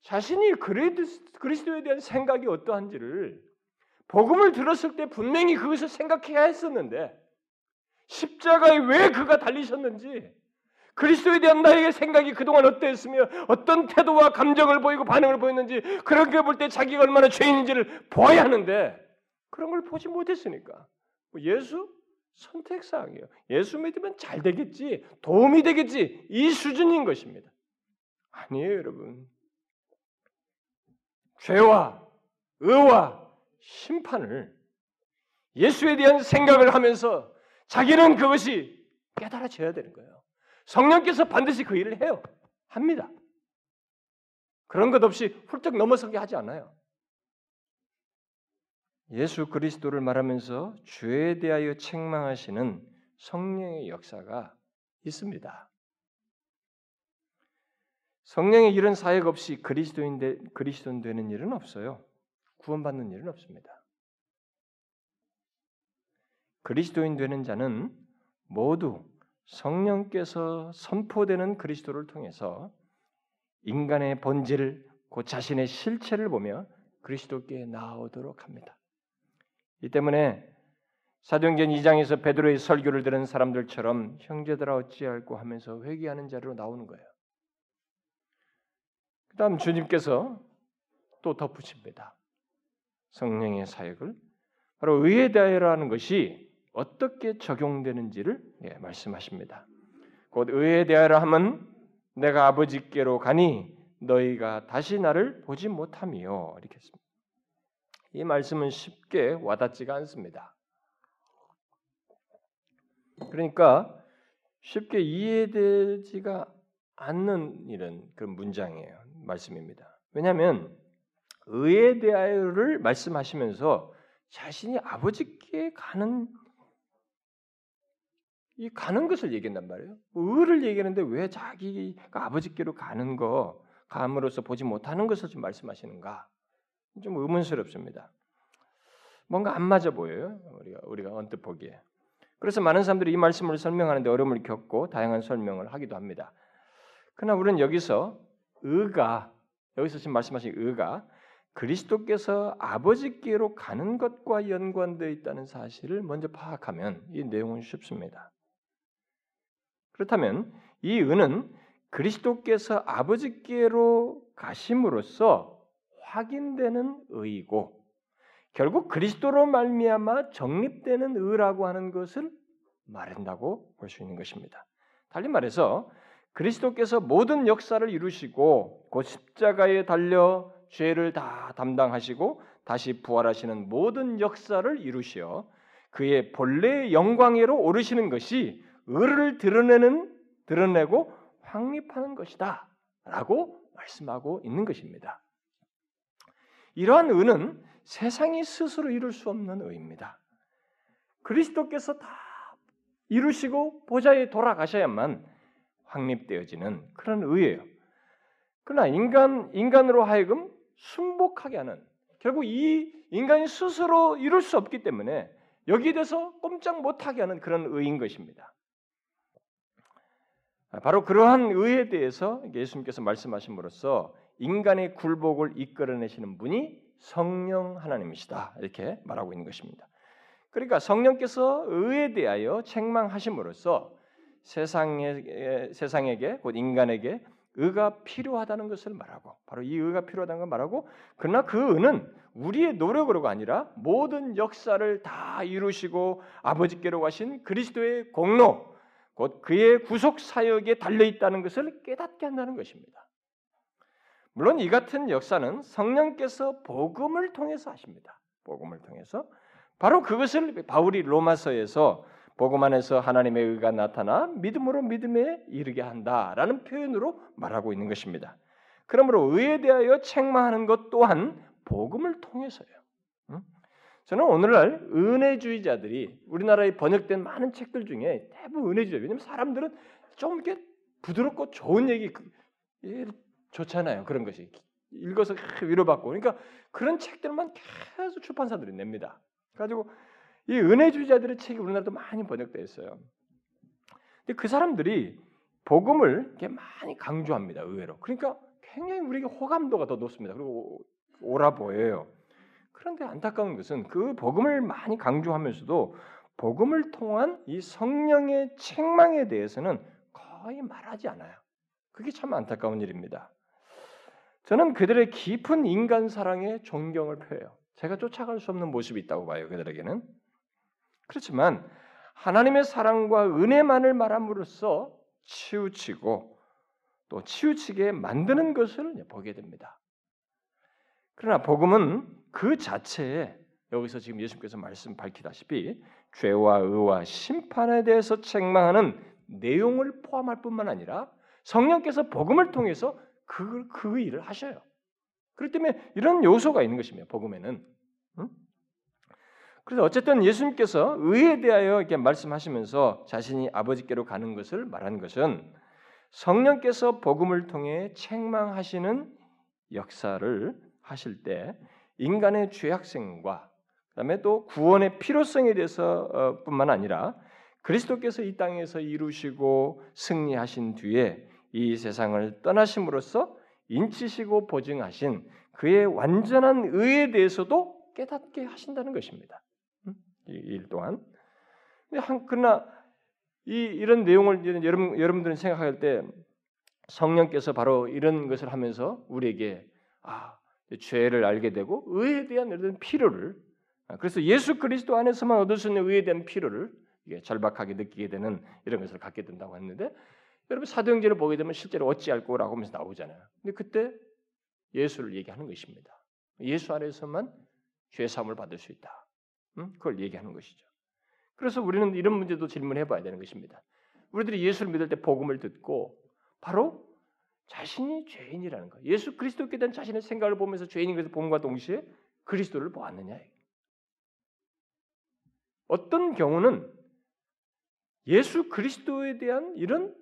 자신이 그리스도에 대한 생각이 어떠한지를 복음을 들었을 때 분명히 그것을 생각해야 했었는데 십자가에 왜 그가 달리셨는지 그리스도에 대한 나에게 생각이 그동안 어땠으며 어떤 태도와 감정을 보이고 반응을 보였는지 그런 게볼때 자기가 얼마나 죄인인지를 보아야 하는데 그런 걸 보지 못했으니까 뭐 예수 선택사항이에요. 예수 믿으면 잘 되겠지, 도움이 되겠지 이 수준인 것입니다. 아니에요, 여러분. 죄와 의와 심판을 예수에 대한 생각을 하면서 자기는 그것이 깨달아져야 되는 거예요. 성령께서 반드시 그 일을 해요. 합니다. 그런 것 없이 훌쩍 넘어서게 하지 않아요. 예수 그리스도를 말하면서 죄에 대하여 책망하시는 성령의 역사가 있습니다. 성령의 일은 사역 없이 그리스도인 되, 그리스도인 되는 일은 없어요. 구원받는 일은 없습니다. 그리스도인 되는 자는 모두 성령께서 선포되는 그리스도를 통해서 인간의 본질, 그 자신의 실체를 보며 그리스도께 나오도록 합니다. 이 때문에 사도행전 2장에서 베드로의 설교를 들은 사람들처럼 형제들아 어찌할고 하면서 회개하는 자리로 나오는 거예요. 그다음 주님께서 또 덧붙입니다. 성령의 사역을 바로 의에 대하여라는 것이 어떻게 적용되는지를 예, 말씀하십니다. 곧 의에 대하여라 하면 내가 아버지께로 가니 너희가 다시 나를 보지 못함이요 이렇게 했습니다. 이 말씀은 쉽게 와닿지가 않습니다. 그러니까 쉽게 이해되지가 않는 이런 그런 문장이에요. 말씀입니다. 왜냐하면 의에 대하여를 말씀하시면서 자신이 아버지께 가는 이 가는 것을 얘기한단 말이에요. 의를 얘기하는데 왜 자기가 아버지께로 가는 거 감으로써 보지 못하는 것을 좀 말씀하시는가? 좀 의문스럽습니다. 뭔가 안 맞아 보여요. 우리가 우리가 언뜻 보기에. 그래서 많은 사람들이 이 말씀을 설명하는데 어려움을 겪고 다양한 설명을 하기도 합니다. 그러나 우리는 여기서 의가 여기서 지금 말씀하신 의가 그리스도께서 아버지께로 가는 것과 연관되어 있다는 사실을 먼저 파악하면 이 내용은 쉽습니다. 그렇다면 이 의는 그리스도께서 아버지께로 가심으로써 확인되는 의이고 결국 그리스도로 말미암아 정립되는 의라고 하는 것을 말한다고 볼 수 있는 것입니다. 달리 말해서 그리스도께서 모든 역사를 이루시고 곧 십자가에 달려 죄를 다 담당하시고 다시 부활하시는 모든 역사를 이루시어 그의 본래의 영광에로 오르시는 것이 의를 드러내는 드러내고 확립하는 것이다라고 말씀하고 있는 것입니다. 이러한 의는 세상이 스스로 이룰 수 없는 의입니다. 그리스도께서 다 이루시고 보좌에 돌아가셔야만 확립되어지는 그런 의예요. 그러나 인간 인간으로 하여금 순복하게 하는 결국 이 인간이 스스로 이룰 수 없기 때문에 여기에 대해서 꼼짝 못하게 하는 그런 의인 것입니다. 바로 그러한 의에 대해서 예수님께서 말씀하심으로써 인간의 굴복을 이끌어내시는 분이 성령 하나님이시다 이렇게 말하고 있는 것입니다. 그러니까 성령께서 의에 대하여 책망하심으로써 세상에 세상에게 곧 인간에게 의가 필요하다는 것을 말하고 바로 이 의가 필요하다는 걸 말하고 그러나 그 의는 우리의 노력으로가 아니라 모든 역사를 다 이루시고 아버지께로 가신 그리스도의 공로 곧 그의 구속 사역에 달려 있다는 것을 깨닫게 한다는 것입니다. 물론 이 같은 역사는 성령께서 복음을 통해서 하십니다. 복음을 통해서 바로 그것을 바울이 로마서에서 복음 안에서 하나님의 의가 나타나 믿음으로 믿음에 이르게 한다라는 표현으로 말하고 있는 것입니다. 그러므로 의에 대하여 책망하는 것 또한 복음을 통해서요. 저는 오늘날 은혜주의자들이 우리나라에 번역된 많은 책들 중에 대부분 은혜주의. 왜냐면 사람들은 좀 이렇게 부드럽고 좋은 얘기 그, 예, 좋잖아요. 그런 것이 읽어서 위로받고. 그러니까 그런 책들만 계속 출판사들이 냅니다. 가지고 이 은혜주의자들의 책이 우리나라도 많이 번역되어 있어요. 근데 그 사람들이 복음을 이렇게 많이 강조합니다. 의외로. 그러니까 굉장히 우리에게 호감도가 더 높습니다. 그리고 오라 보여요. 그런데 안타까운 것은 그 복음을 많이 강조하면서도 복음을 통한 이 성령의 책망에 대해서는 거의 말하지 않아요. 그게 참 안타까운 일입니다. 저는 그들의 깊은 인간 사랑에 존경을 표해요. 제가 쫓아갈 수 없는 모습이 있다고 봐요. 그들에게는. 그렇지만 하나님의 사랑과 은혜만을 말함으로써 치우치고 또 치우치게 만드는 것을 보게 됩니다. 그러나 복음은 그 자체에 여기서 지금 예수님께서 말씀 밝히다시피 죄와 의와 심판에 대해서 책망하는 내용을 포함할 뿐만 아니라 성령께서 복음을 통해서 그, 그 일을 하셔요. 그렇기 때문에 이런 요소가 있는 것입니다. 복음에는. 응? 그래서 어쨌든 예수님께서 의에 대하여 이렇게 말씀하시면서 자신이 아버지께로 가는 것을 말한 것은 성령께서 복음을 통해 책망하시는 역사를 하실 때 인간의 죄악성과 그다음에 또 구원의 필요성에 대해서뿐만 아니라 그리스도께서 이 땅에서 이루시고 승리하신 뒤에 이 세상을 떠나심으로써 인치시고 보증하신 그의 완전한 의에 대해서도 깨닫게 하신다는 것입니다. 이일 동안. 그러나 이 이런 내용을 여러분 여러분들은 생각할 때 성령께서 바로 이런 것을 하면서 우리에게 아 죄를 알게 되고 의에 대한 이런 필요를 아, 그래서 예수 그리스도 안에서만 얻을 수 있는 의에 대한 이게 절박하게 느끼게 되는 이런 것을 갖게 된다고 했는데 여러분 사도행전을 보게 되면 실제로 어찌할 거라고 하면서 나오잖아요. 근데 그때 예수를 얘기하는 것입니다. 예수 안에서만 죄 사함을 받을 수 있다. 그걸 얘기하는 것이죠. 그래서 우리는 이런 문제도 질문해 봐야 되는 것입니다. 우리들이 예수를 믿을 때 복음을 듣고 바로 자신이 죄인이라는 거. 예수 그리스도께 대한 자신의 생각을 보면서 죄인인 것을 봄과 동시에 그리스도를 보았느냐. 어떤 경우는 예수 그리스도에 대한 이런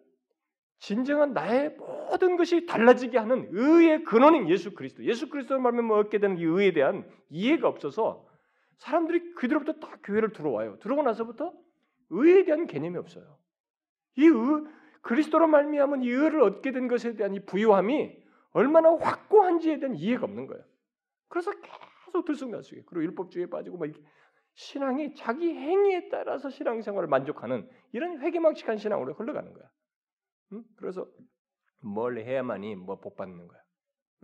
진정한 나의 모든 것이 달라지게 하는 의의 근원인 예수 그리스도. 예수 그리스도를 말하면 얻게 되는 이 의에 대한 이해가 없어서 사람들이 그들로부터 다 교회를 들어와요. 들어오고 나서부터 의에 대한 개념이 없어요. 이 의, 그리스도로 말미암은 이 의를 얻게 된 것에 대한 이 부유함이 얼마나 확고한지에 대한 이해가 없는 거예요. 그래서 계속 들쑥날쑥해. 그리고 율법주의에 빠지고 막 신앙이 자기 행위에 따라서 신앙생활을 만족하는 이런 회개망측한 신앙으로 흘러가는 거야. 응? 그래서 뭘 해야만이 뭐 복 받는 거야.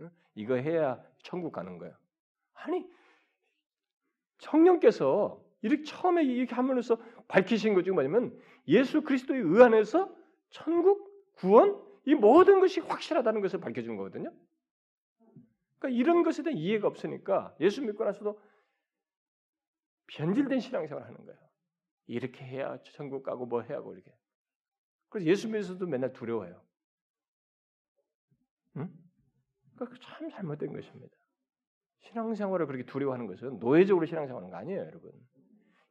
응? 이거 해야 천국 가는 거야. 아니 성령께서 이렇게 처음에 이렇게 함으로써 밝히신 것중 뭐냐면 예수 그리스도의 의 안에서 천국, 구원 이 모든 것이 확실하다는 것을 밝혀주는 거거든요. 그러니까 이런 것에 대한 이해가 없으니까 예수 믿고 나서도 변질된 신앙생활 을 하는 거예요. 이렇게 해야 천국 가고 뭐 해야 하고 이렇게. 그래서 예수 믿어서도 맨날 두려워요. 응? 그러니까 참 잘못된 것입니다. 신앙생활을 그렇게 두려워하는 것은 노예적으로 신앙생활하는 거 아니에요, 여러분.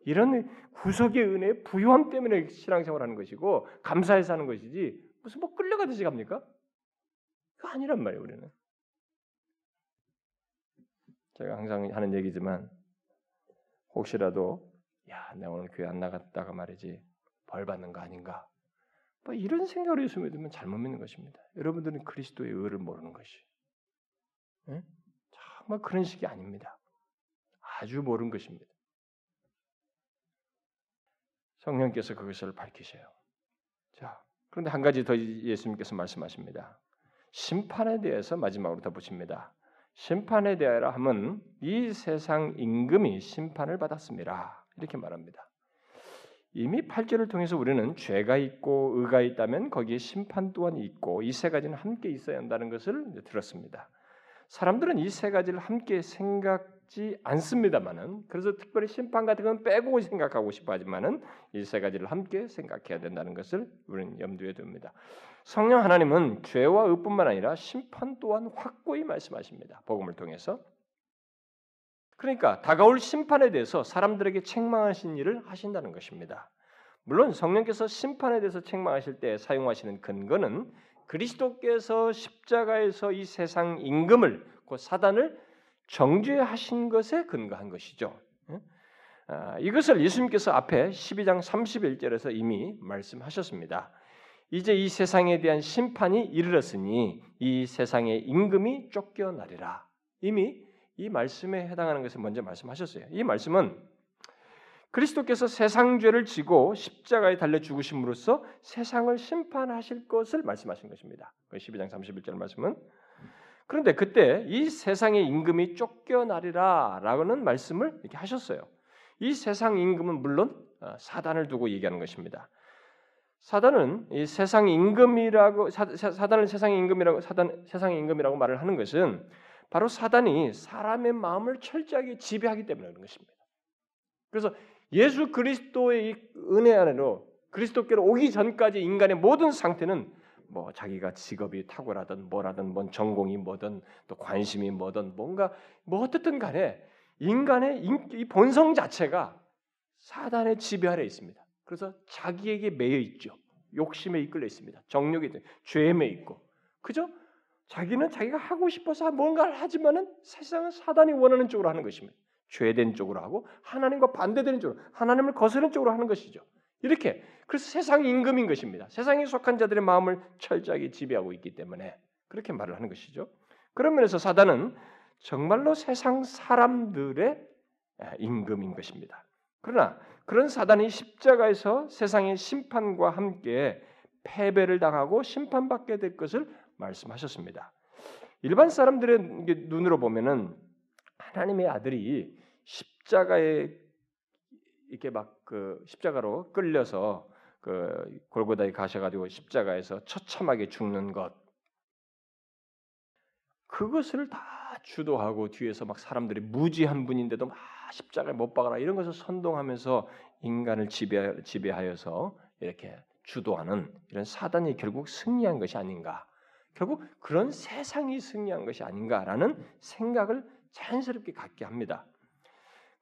이런 구속의 은혜, 부유함 때문에 신앙생활하는 것이고 감사해서 하는 것이지 무슨 뭐 끌려가듯이 갑니까? 그거 아니란 말이에요, 우리는. 제가 항상 하는 얘기지만 혹시라도 야, 내가 오늘 교회 안 나갔다가 말이지 벌 받는 거 아닌가? 뭐 이런 생각을 믿으면 잘못 믿는 것입니다. 여러분들은 그리스도의 의를 모르는 것이. 네? 정말 그런 식이 아닙니다. 아주 모르는 것입니다. 성령께서 그것을 밝히셔요. 자, 그런데 한 가지 더 예수님께서 말씀하십니다. 심판에 대해서 마지막으로 덧붙입니다. 심판에 대하여 하면 이 세상 임금이 심판을 받았습니다. 이렇게 말합니다. 이미 8절을 통해서 우리는 죄가 있고 의가 있다면 거기에 심판 또한 있고 이 세 가지는 함께 있어야 한다는 것을 들었습니다. 사람들은 이 세 가지를 함께 생각 지 않습니다만은 그래서 특별히 심판 같은 건 빼고 생각하고 싶어 하지만은 이 세 가지를 함께 생각해야 된다는 것을 우리는 염두에 둡니다. 성령 하나님은 죄와 의뿐만 아니라 심판 또한 확고히 말씀하십니다. 복음을 통해서 그러니까 다가올 심판에 대해서 사람들에게 책망하신 일을 하신다는 것입니다. 물론 성령께서 심판에 대해서 책망하실 때 사용하시는 근거는 그리스도께서 십자가에서 이 세상 임금을 그 사단을 정죄하신 것에 근거한 것이죠. 아, 이것을 예수님께서 앞에 12장 31절에서 이미 말씀하셨습니다. 이제 이 세상에 대한 심판이 이르렀으니 이 세상의 임금이 쫓겨나리라. 이미 이 말씀에 해당하는 것을 먼저 말씀하셨어요. 이 말씀은 그리스도께서 세상 죄를 지고 십자가에 달려 죽으심으로써 세상을 심판하실 것을 말씀하신 것입니다. 12장 31절 말씀은 그런데 그때 이 세상의 임금이 쫓겨나리라라고는 말씀을 이렇게 하셨어요. 이 세상 임금은 물론 어, 사단을 두고 얘기하는 것입니다. 사단은 이 세상 임금이라고 사, 단을 세상 임금이라고 사단 세상 임금이라고 말을 하는 것은 바로 사단이 사람의 마음을 철저하게 지배하기 때문에 그런 것입니다. 그래서 예수 그리스도의 은혜 안에로 그리스도께로 오기 전까지 인간의 모든 상태는 뭐 자기가 직업이 탁월하든 뭐라든 뭔 전공이 뭐든 또 관심이 뭐든 뭔가 뭐 어떻든 간에 인간의 이 본성 자체가 사단의 지배 아래 있습니다. 그래서 자기에게 매여 있죠. 욕심에 이끌려 있습니다. 정욕에 죄에 매여 있고 그죠? 자기는 자기가 하고 싶어서 뭔가를 하지만은 세상은 사단이 원하는 쪽으로 하는 것입니다. 죄된 쪽으로 하고 하나님과 반대되는 쪽으로 하나님을 거스르는 쪽으로 하는 것이죠. 이렇게 그래서 세상 임금인 것입니다. 세상에 속한 자들의 마음을 철저하게 지배하고 있기 때문에 그렇게 말을 하는 것이죠. 그런 면에서 사단은 정말로 세상 사람들의 임금인 것입니다. 그러나 그런 사단이 십자가에서 세상의 심판과 함께 패배를 당하고 심판받게 될 것을 말씀하셨습니다. 일반 사람들의 눈으로 보면은 하나님의 아들이 십자가에 이렇게 막 그 십자가로 끌려서 그 골고다에 가셔가지고 십자가에서 처참하게 죽는 것 그것을 다 주도하고 뒤에서 막 사람들이 무지한 분인데도 막 십자가에 못 박아라 이런 것을 선동하면서 인간을 지배, 지배하여서 이렇게 주도하는 이런 사단이 결국 승리한 것이 아닌가 결국 그런 세상이 승리한 것이 아닌가라는 생각을 자연스럽게 갖게 합니다.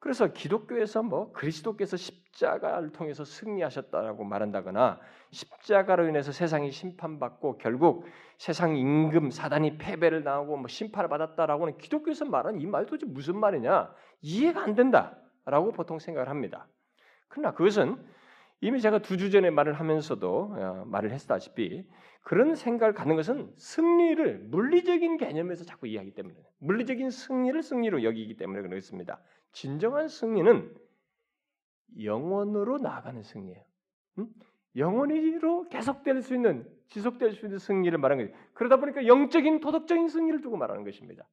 그래서 기독교에서 뭐 그리스도께서 십자가를 통해서 승리하셨다라고 말한다거나 십자가로 인해서 세상이 심판받고 결국 세상 임금 사단이 패배를 당하고 뭐 심판을 받았다라고는 기독교에서 말하는 이 말이 도대체 무슨 말이냐 이해가 안 된다라고 보통 생각을 합니다. 그러나 그것은 이미 제가 두 주 전에 말을 하면서도 어, 말을 했다시피 그런 생각을 갖는 것은 승리를 물리적인 개념에서 자꾸 이해하기 때문에 물리적인 승리를 승리로 여기기 때문에 그렇습니다. 진정한 승리는 영원으로 나아가는 승리예요. 음? 영원히로 계속될 수 있는 지속될 수 있는 승리를 말하는 거예요. 그러다 보니까 영적인 도덕적인 승리를 두고 말하는 것입니다.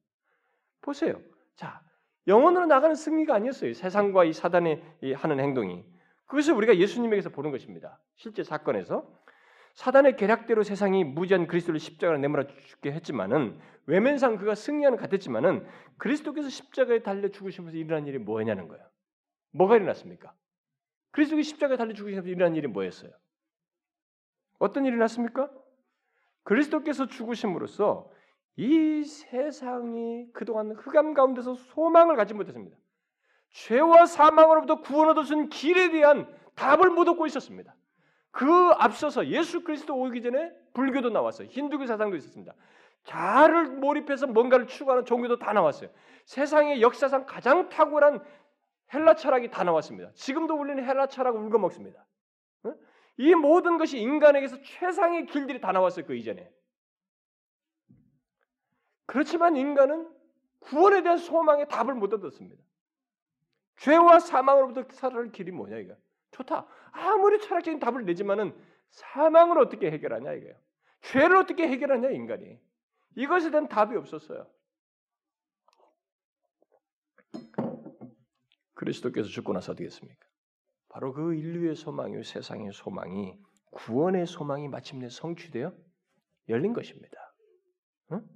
보세요. 자, 영원으로 나가는 승리가 아니었어요. 세상과 이 사단이 하는 행동이 그것을 우리가 예수님에게서 보는 것입니다. 실제 사건에서 사단의 계략대로 세상이 무지한 그리스도를 십자가로 내몰아 죽게 했지만은 외면상 그가 승리하는 같았지만은 그리스도께서 십자가에 달려 죽으시면서 일어난 일이 뭐냐는 거예요. 뭐가 일어났습니까? 그리스도가 십자가에 달려 죽으시면서 일어난 일이 뭐였어요? 어떤 일이 났습니까? 그리스도께서 죽으심으로써 이 세상이 그동안 흑암 가운데서 소망을 갖지 못했습니다. 죄와 사망으로부터 구원 얻을 수 있는 길에 대한 답을 못 얻고 있었습니다. 그 앞서서 예수 그리스도 오기 전에 불교도 나왔어요. 힌두교 사상도 있었습니다. 자를 몰입해서 뭔가를 추구하는 종교도 다 나왔어요. 세상의 역사상 가장 탁월한 헬라 철학이 다 나왔습니다. 지금도 우리는 헬라 철학을 울고 먹습니다. 이 모든 것이 인간에게서 최상의 길들이 다 나왔어요. 그 이전에. 그렇지만 인간은 구원에 대한 소망의 답을 못 얻었습니다. 죄와 사망으로부터 살아갈 길이 뭐냐 이거. 좋다. 아무리 철학적인 답을 내지만은 사망을 어떻게 해결하냐 이거예요. 죄를 어떻게 해결하냐 인간이. 이것에 대한 답이 없었어요. 그리스도께서 죽고 나서 어떻게 했습니까? 바로 그 인류의 소망이 세상의 소망이 구원의 소망이 마침내 성취되어 열린 것입니다. 응?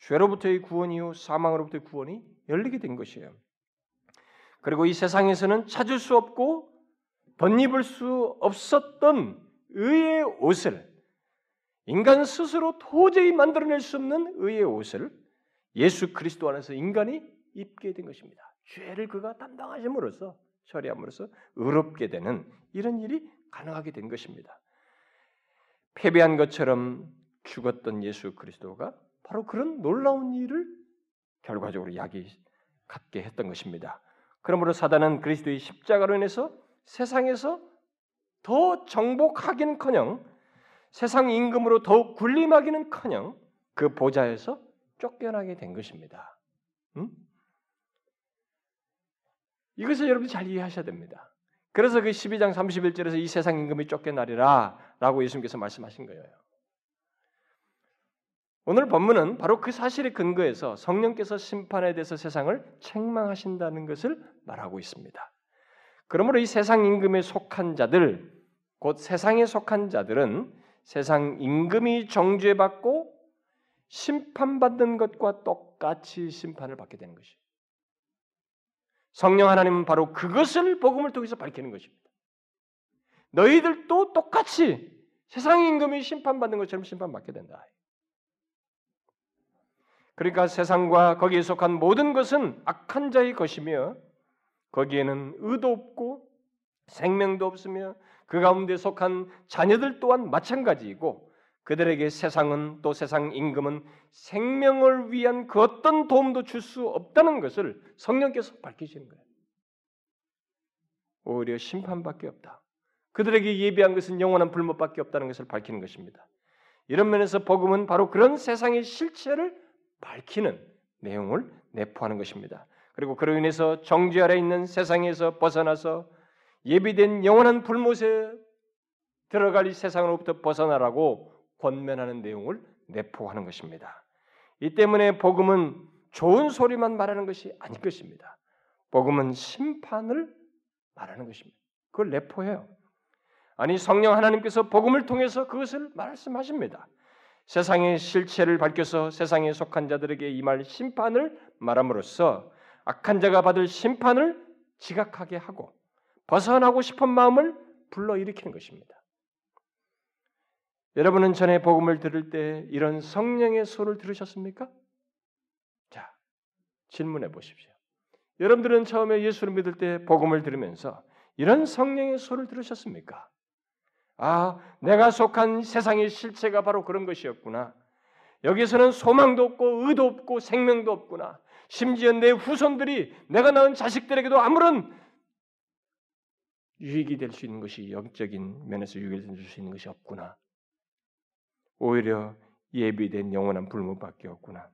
죄로부터의 구원 이후 사망으로부터의 구원이 열리게 된 것이에요. 그리고 이 세상에서는 찾을 수 없고 덧입을 수 없었던 의의 옷을 인간 스스로 도저히 만들어낼 수 없는 의의 옷을 예수 그리스도 안에서 인간이 입게 된 것입니다. 죄를 그가 담당하심으로써 처리함으로써 의롭게 되는 이런 일이 가능하게 된 것입니다. 패배한 것처럼 죽었던 예수 그리스도가 바로 그런 놀라운 일을 결과적으로 약이 갖게 했던 것입니다. 그러므로 사단은 그리스도의 십자가로 인해서 세상에서 더 정복하기는커녕 세상 임금으로 더욱 군림하기는커녕 그 보좌에서 쫓겨나게 된 것입니다. 응? 이것을 여러분이 잘 이해하셔야 됩니다. 그래서 그 12장 31절에서 이 세상 임금이 쫓겨나리라 라고 예수님께서 말씀하신 거예요. 오늘 본문은 바로 그 사실에 근거해서 성령께서 심판에 대해서 세상을 책망하신다는 것을 말하고 있습니다. 그러므로 이 세상 임금에 속한 자들, 곧 세상에 속한 자들은 세상 임금이 정죄받고 심판받는 것과 똑같이 심판을 받게 되는 것이. 성령 하나님은 바로 그것을 복음을 통해서 밝히는 것입니다. 너희들도 똑같이 세상 임금이 심판받는 것처럼 심판받게 된다. 그러니까 세상과 거기에 속한 모든 것은 악한 자의 것이며 거기에는 의도 없고 생명도 없으며 그 가운데 속한 자녀들 또한 마찬가지이고 그들에게 세상은 또 세상 임금은 생명을 위한 그 어떤 도움도 줄 수 없다는 것을 성령께서 밝히시는 거예요. 오히려 심판밖에 없다. 그들에게 예비한 것은 영원한 불못밖에 없다는 것을 밝히는 것입니다. 이런 면에서 복음은 바로 그런 세상의 실체를 밝히는 내용을 내포하는 것입니다. 그리고 그로 인해서 정죄 아래 있는 세상에서 벗어나서 예비된 영원한 불못에 들어갈 이 세상으로부터 벗어나라고 권면하는 내용을 내포하는 것입니다. 이 때문에 복음은 좋은 소리만 말하는 것이 아닐 것입니다. 복음은 심판을 말하는 것입니다. 그걸 내포해요. 아니 성령 하나님께서 복음을 통해서 그것을 말씀하십니다. 세상의 실체를 밝혀서 세상에 속한 자들에게 임할 심판을 말함으로써 악한 자가 받을 심판을 지각하게 하고 벗어나고 싶은 마음을 불러일으키는 것입니다. 여러분은 전에 복음을 들을 때 이런 성령의 소를 들으셨습니까? 자, 질문해 보십시오. 여러분들은 처음에 예수를 믿을 때 복음을 들으면서 이런 성령의 소를 들으셨습니까? 아, 내가 속한 세상의 실체가 바로 그런 것이었구나. 여기서는 소망도 없고 의도 없고 생명도 없구나. 심지어 내 후손들이 내가 낳은 자식들에게도 아무런 유익이 될 수 있는 것이 영적인 면에서 유익을 줄수 있는 것이 없구나. 오히려 예비된 영원한 불문밖에 없구나.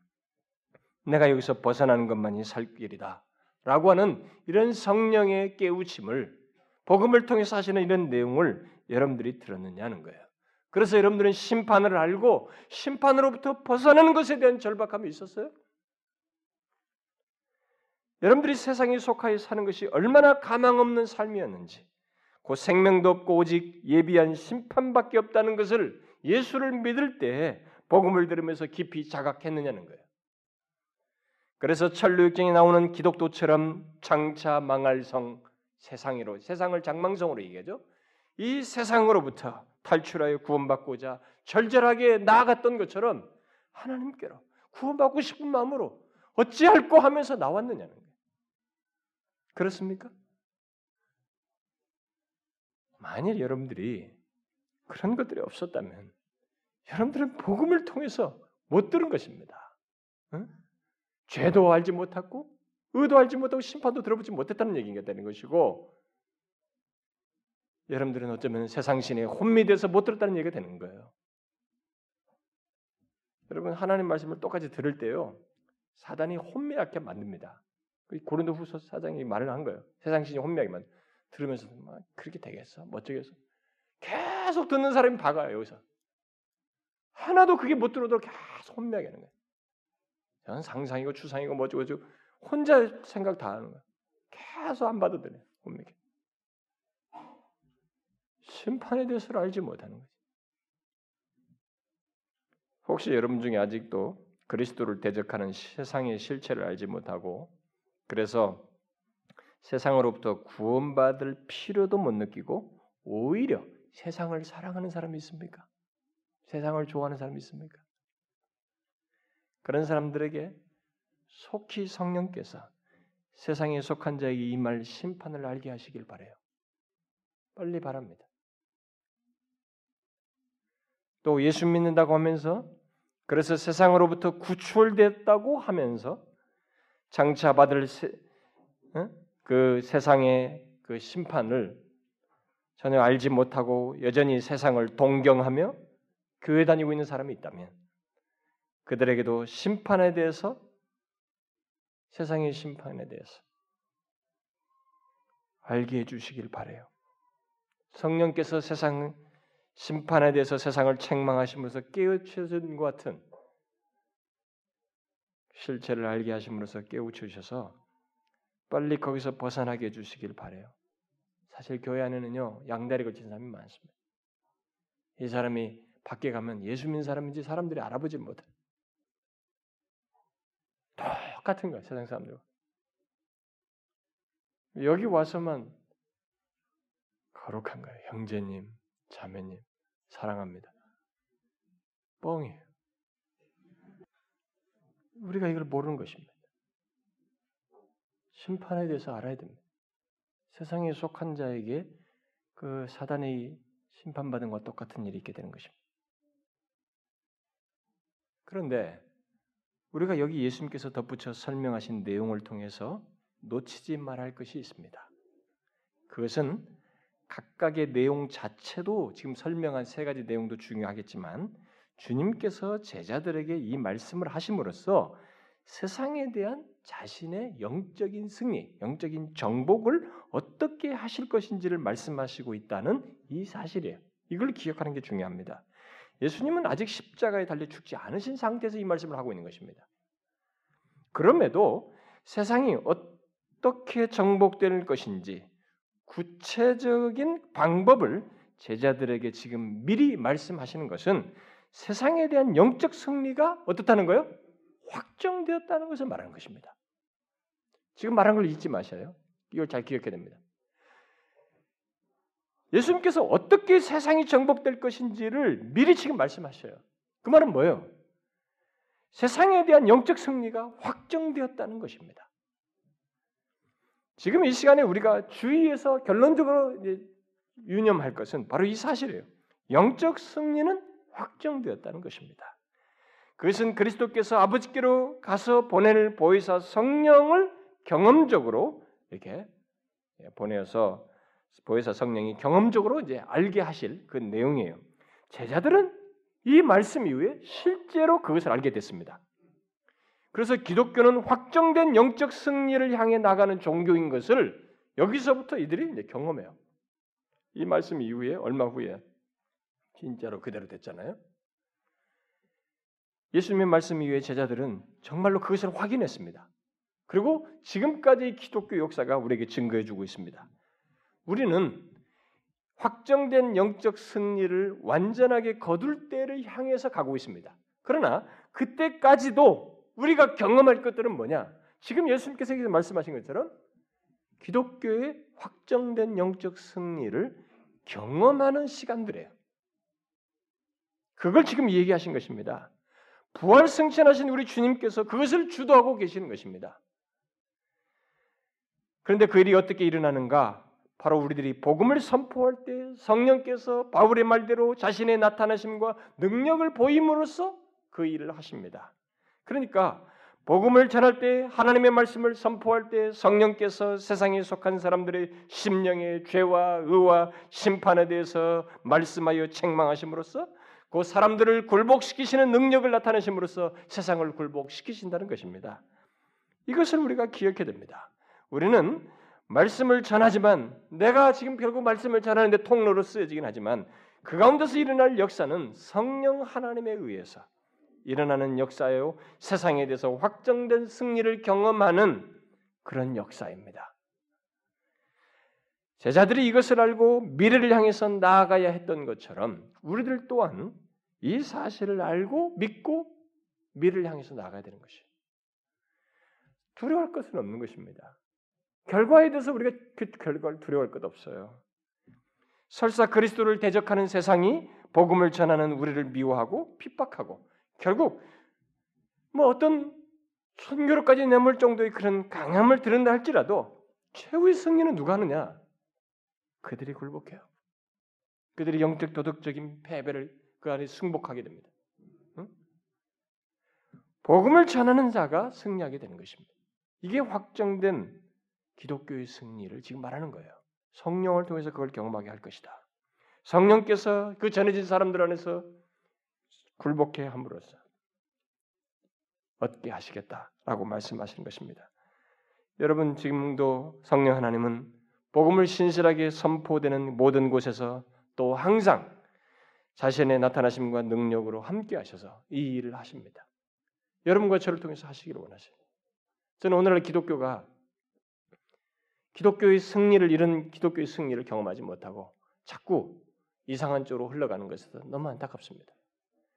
내가 여기서 벗어나는 것만이 살 길이다. 라고 하는 이런 성령의 깨우침을 복음을 통해서 하시는 이런 내용을 여러분들이 들었느냐는 거예요. 그래서 여러분들은 심판을 알고 심판으로부터 벗어나는 것에 대한 절박함이 있었어요? 여러분들이 세상에 속하여 사는 것이 얼마나 가망 없는 삶이었는지, 그 생명도 없고 오직 예비한 심판밖에 없다는 것을 예수를 믿을 때 복음을 들으면서 깊이 자각했느냐는 거예요. 그래서 천류역정에 나오는 기독도처럼 장차 망할 성 세상으로 세상을 장망성으로 얘기하죠. 이 세상으로부터 탈출하여 구원받고자 절절하게 나아갔던 것처럼 하나님께로 구원받고 싶은 마음으로 어찌할꼬 하면서 나왔느냐는 거예요. 그렇습니까? 만일 여러분들이 그런 것들이 없었다면 여러분들은 복음을 통해서 못 들은 것입니다. 응? 죄도 알지 못하고 의도 알지 못하고 심판도 들어보지 못했다는 얘기가 되는 것이고 여러분들은 어쩌면 세상 신에 혼미돼서 못 들었다는 얘기가 되는 거예요. 여러분 하나님 말씀을 똑같이 들을 때요 사단이 혼미하게 만듭니다. 고린도 후서 사장이 말을 한 거예요. 세상 신이 혼미하게 만 들으면서 막 그렇게 되겠어, 멋지겠어. 계속 듣는 사람이 박아요 여기서. 하나도 그게 못 들어도 계속 혼미하게 하는 거예요. 저는 상상이고 추상이고 뭐지고 저 혼자 생각 다 하는 거예요. 계속 안 받아들여 혼미하게. 심판에 대해서를 알지 못하는 거지. 혹시 여러분 중에 아직도 그리스도를 대적하는 세상의 실체를 알지 못하고 그래서 세상으로부터 구원받을 필요도 못 느끼고 오히려 세상을 사랑하는 사람이 있습니까? 세상을 좋아하는 사람이 있습니까? 그런 사람들에게 속히 성령께서 세상에 속한 자에게 이말 심판을 알게 하시길 바래요. 빨리 바랍니다. 또 예수 믿는다고 하면서 그래서 세상으로부터 구출됐다고 하면서 장차 받을 세, 그 세상의 그 심판을 전혀 알지 못하고 여전히 세상을 동경하며 교회 다니고 있는 사람이 있다면 그들에게도 심판에 대해서 세상의 심판에 대해서 알게 해주시길 바래요. 성령께서 세상 심판에 대해서 세상을 책망하심으로써 깨우쳐준 것 같은 실체를 알게 하심으로써 깨우쳐 주셔서 빨리 거기서 벗어나게 해 주시길 바래요. 사실 교회 안에는요 양다리 걸친 사람이 많습니다. 이 사람이 밖에 가면 예수 믿는 사람인지 사람들이 알아보지 못해. 똑같은 거야 세상 사람들. 여기 와서만 거룩한 거예요. 형제님, 자매님, 사랑합니다. 뻥이에요. 우리가 이걸 모르는 것입니다. 심판에 대해서 알아야 됩니다. 세상에 속한 자에게 그 사단의 심판받은 것과 똑같은 일이 있게 되는 것입니다. 그런데 우리가 여기 예수님께서 덧붙여 설명하신 내용을 통해서 놓치지 말할 것이 있습니다. 그것은 각각의 내용 자체도 지금 설명한 세 가지 내용도 중요하겠지만 주님께서 제자들에게 이 말씀을 하심으로써 세상에 대한 자신의 영적인 승리, 영적인 정복을 어떻게 하실 것인지를 말씀하시고 있다는 이 사실이에요. 이걸 기억하는 게 중요합니다. 예수님은 아직 십자가에 달려 죽지 않으신 상태에서 이 말씀을 하고 있는 것입니다. 그럼에도 세상이 어떻게 정복될 것인지 구체적인 방법을 제자들에게 지금 미리 말씀하시는 것은 세상에 대한 영적 승리가 어떻다는 거예요? 확정되었다는 것을 말하는 것입니다. 지금 말한 걸 잊지 마셔요. 이걸 잘 기억해야 됩니다. 예수님께서 어떻게 세상이 정복될 것인지를 미리 지금 말씀하셔요. 그 말은 뭐예요? 세상에 대한 영적 승리가 확정되었다는 것입니다. 지금 이 시간에 우리가 주의해서 결론적으로 유념할 것은 바로 이 사실이에요. 영적 승리는 확정되었다는 것입니다. 그것은 그리스도께서 아버지께로 가서 보낼 보혜사 성령을 경험적으로 이렇게 보내어서 보혜사 성령이 경험적으로 이제 알게 하실 그 내용이에요. 제자들은 이 말씀 이후에 실제로 그것을 알게 됐습니다. 그래서 기독교는 확정된 영적 승리를 향해 나가는 종교인 것을 여기서부터 이들이 이제 경험해요. 이 말씀 이후에 얼마 후에 진짜로 그대로 됐잖아요. 예수님의 말씀 이후에 제자들은 정말로 그것을 확인했습니다. 그리고 지금까지 기독교 역사가 우리에게 증거해 주고 있습니다. 우리는 확정된 영적 승리를 완전하게 거둘 때를 향해서 가고 있습니다. 그러나 그때까지도 우리가 경험할 것들은 뭐냐? 지금 예수님께서 말씀하신 것처럼 기독교의 확정된 영적 승리를 경험하는 시간들이에요. 그걸 지금 얘기하신 것입니다. 부활 승천하신 우리 주님께서 그것을 주도하고 계시는 것입니다. 그런데 그 일이 어떻게 일어나는가? 바로 우리들이 복음을 선포할 때 성령께서 바울의 말대로 자신의 나타나심과 능력을 보임으로써 그 일을 하십니다. 그러니까 복음을 전할 때 하나님의 말씀을 선포할 때 성령께서 세상에 속한 사람들의 심령의 죄와 의와 심판에 대해서 말씀하여 책망하심으로써 그 사람들을 굴복시키시는 능력을 나타내심으로써 세상을 굴복시키신다는 것입니다. 이것을 우리가 기억해야 됩니다. 우리는 말씀을 전하지만 내가 지금 결국 말씀을 전하는데 통로로 쓰여지긴 하지만 그 가운데서 일어날 역사는 성령 하나님에 의해서 일어나는 역사요 세상에 대해서 확정된 승리를 경험하는 그런 역사입니다. 제자들이 이것을 알고 미래를 향해서 나아가야 했던 것처럼 우리들 또한 이 사실을 알고 믿고 미래를 향해서 나아가야 되는 것이 두려워할 것은 없는 것입니다. 결과에 대해서 우리가 그 결과를 두려워할 것 없어요. 설사 그리스도를 대적하는 세상이 복음을 전하는 우리를 미워하고 핍박하고 결국 뭐 어떤 순교로까지 내몰 정도의 그런 강함을 드린다 할지라도 최후의 승리는 누가 하느냐? 그들이 굴복해요. 그들이 영적 도덕적인 패배를 그 안에 승복하게 됩니다. 응? 복음을 전하는 자가 승리하게 되는 것입니다. 이게 확정된 기독교의 승리를 지금 말하는 거예요. 성령을 통해서 그걸 경험하게 할 것이다. 성령께서 그 전해진 사람들 안에서 굴복해 함으로써 얻게 하시겠다라고 말씀하시는 것입니다. 여러분 지금도 성령 하나님은 복음을 신실하게 선포되는 모든 곳에서 또 항상 자신의 나타나심과 능력으로 함께 하셔서 이 일을 하십니다. 여러분과 저를 통해서 하시기를 원하세요. 저는 오늘날 기독교가 기독교의 승리를 이런 기독교의 승리를 경험하지 못하고 자꾸 이상한 쪽으로 흘러가는 것에서 너무 안타깝습니다.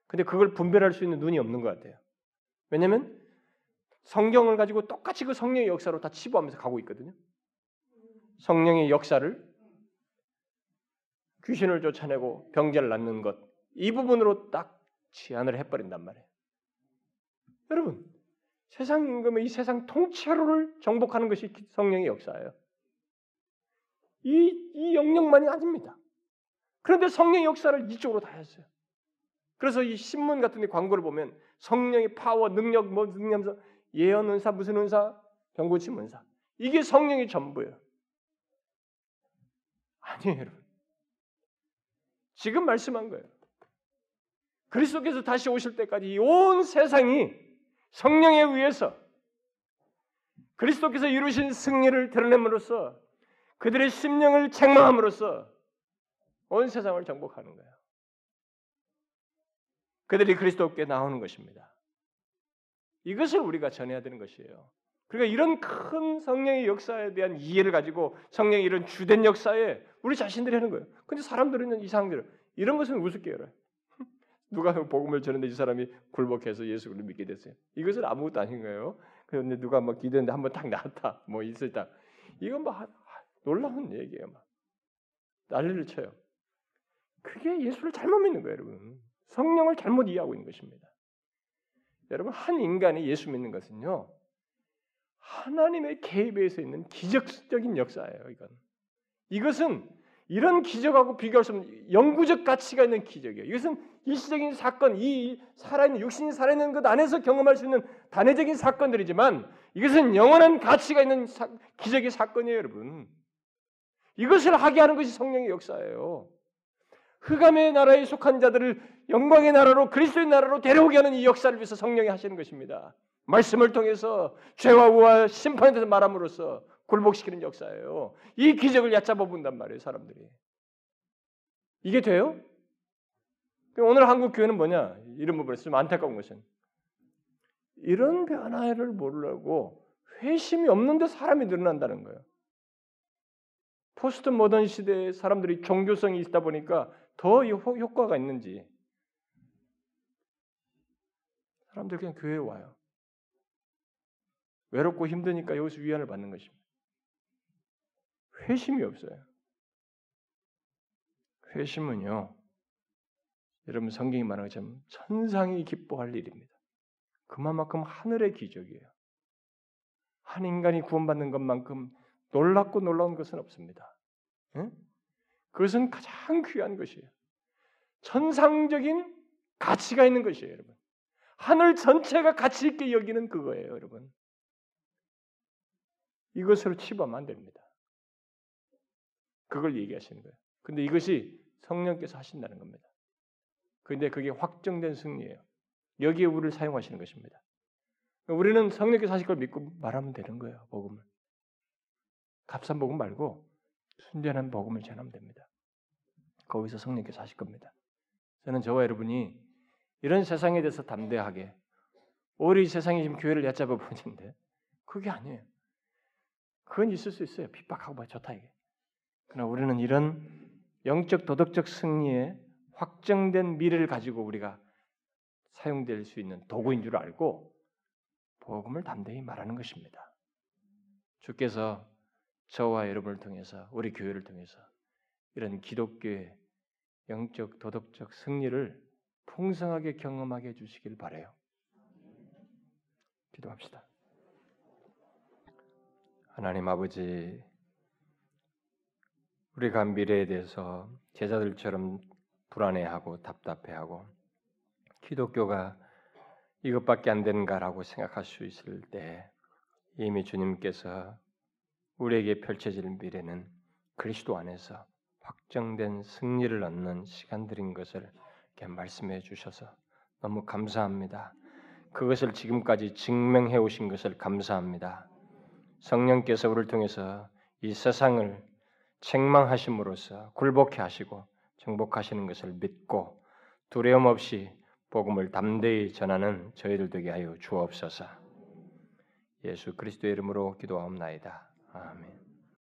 근데 그걸 분별할 수 있는 눈이 없는 것 같아요. 왜냐하면 성경을 가지고 똑같이 그 성령의 역사로 다 치부하면서 가고 있거든요. 성령의 역사를 귀신을 쫓아내고 병자를 낳는 것 이 부분으로 딱 치안을 해버린단 말이에요. 여러분 세상 임금의 이 세상 통째로를 정복하는 것이 성령의 역사예요. 이, 이 영역만이 아닙니다. 그런데 성령의 역사를 이쪽으로 다 했어요. 그래서 이 신문 같은 데 광고를 보면 성령의 파워, 능력, 뭐 능력서 예언 은사, 무슨 은사, 병고침 은사. 이게 성령의 전부예요. 아니에요, 여러분. 지금 말씀한 거예요. 그리스도께서 다시 오실 때까지 온 세상이 성령에 의해서 그리스도께서 이루신 승리를 드러냄으로써 그들의 심령을 책망함으로써 온 세상을 정복하는 거예요. 그들이 그리스도께 나오는 것입니다. 이것을 우리가 전해야 되는 것이에요. 그러니까 이런 큰 성령의 역사에 대한 이해를 가지고 성령의 이런 주된 역사에 우리 자신들이 하는 거예요. 근데 사람들은 이상들 이런 것은 우습게 열어요. (laughs) 누가 복음을 전했는데 이 사람이 굴복해서 예수를 믿게 됐어요. 이것은 아무것도 아닌 거예요. 그런데 누가 막 기도했는데 한번 딱 나왔다. 뭐 있었다. 이건 뭐 놀라운 얘기예요. 막 난리를 쳐요. 그게 예수를 잘못 믿는 거예요, 여러분. 성령을 잘못 이해하고 있는 것입니다. 여러분 한 인간이 예수 믿는 것은요 하나님의 개입에서 있는 기적적인 역사예요. 이건 이것은 이런 기적하고 비교할 수 없는 영구적 가치가 있는 기적이에요. 이것은 일시적인 사건, 이 살아있는 육신이 살아있는 것 안에서 경험할 수 있는 단회적인 사건들이지만 이것은 영원한 가치가 있는 사, 기적의 사건이에요, 여러분. 이것을 하게 하는 것이 성령의 역사예요. 흑암의 나라에 속한 자들을 영광의 나라로 그리스도의 나라로 데려오게 하는 이 역사를 위해서 성령이 하시는 것입니다. 말씀을 통해서 죄와 우와 심판에 대해서 말함으로써 굴복시키는 역사예요. 이 기적을 얕잡아 본단 말이에요, 사람들이. 이게 돼요? 오늘 한국 교회는 뭐냐? 이런 부분에 좀 안타까운 것은 이런 변화를 모르려고 회심이 없는데 사람이 늘어난다는 거예요. 포스트 모던 시대에 사람들이 종교성이 있다 보니까 더 효과가 있는지 사람들 그냥 교회에 와요. 외롭고 힘드니까 여기서 위안을 받는 것입니다. 회심이 없어요. 회심은요, 여러분 성경이 말하는 것처럼 천상이 기뻐할 일입니다. 그만큼 하늘의 기적이에요. 한 인간이 구원받는 것만큼 놀랍고 놀라운 것은 없습니다. 응? 그것은 가장 귀한 것이에요. 천상적인 가치가 있는 것이에요, 여러분. 하늘 전체가 가치 있게 여기는 그거예요, 여러분. 이것으로 치부하면 안 됩니다. 그걸 얘기하시는 거예요. 근데 이것이 성령께서 하신다는 겁니다. 근데 그게 확정된 승리예요. 여기에 우리를 사용하시는 것입니다. 우리는 성령께서 하실 걸 믿고 말하면 되는 거예요, 복음을. 값싼 복음 말고 순전한 복음을 전하면 됩니다. 거기서 성령께서 하실 겁니다. 저는 저와 여러분이 이런 세상에 대해서 담대하게 이 세상이 지금 교회를 얕잡아 보는데 그게 아니에요. 그건 있을 수 있어요. 핍박하고 뭐 좋다 이게. 그러나 우리는 이런 영적 도덕적 승리에 확정된 미래를 가지고 우리가 사용될 수 있는 도구인 줄 알고 복음을 담대히 말하는 것입니다. 주께서 저와 여러분을 통해서 우리 교회를 통해서 이런 기독교의 영적 도덕적 승리를 풍성하게 경험하게 해 주시길 바래요. 기도합시다. 하나님 아버지, 우리가 미래에 대해서 제자들처럼 불안해하고 답답해하고 기독교가 이것밖에 안 되는가라고 생각할 수 있을 때 이미 주님께서 우리에게 펼쳐질 미래는 그리스도 안에서 확정된 승리를 얻는 시간들인 것을 말씀해 주셔서 너무 감사합니다. 그것을 지금까지 증명해 오신 것을 감사합니다. 성령께서 우리를 통해서 이 세상을 책망하심으로써 굴복해 하시고 정복하시는 것을 믿고 두려움 없이 복음을 담대히 전하는 저희들 되게 하여 주옵소서. 예수 그리스도의 이름으로 기도하옵나이다. 아멘.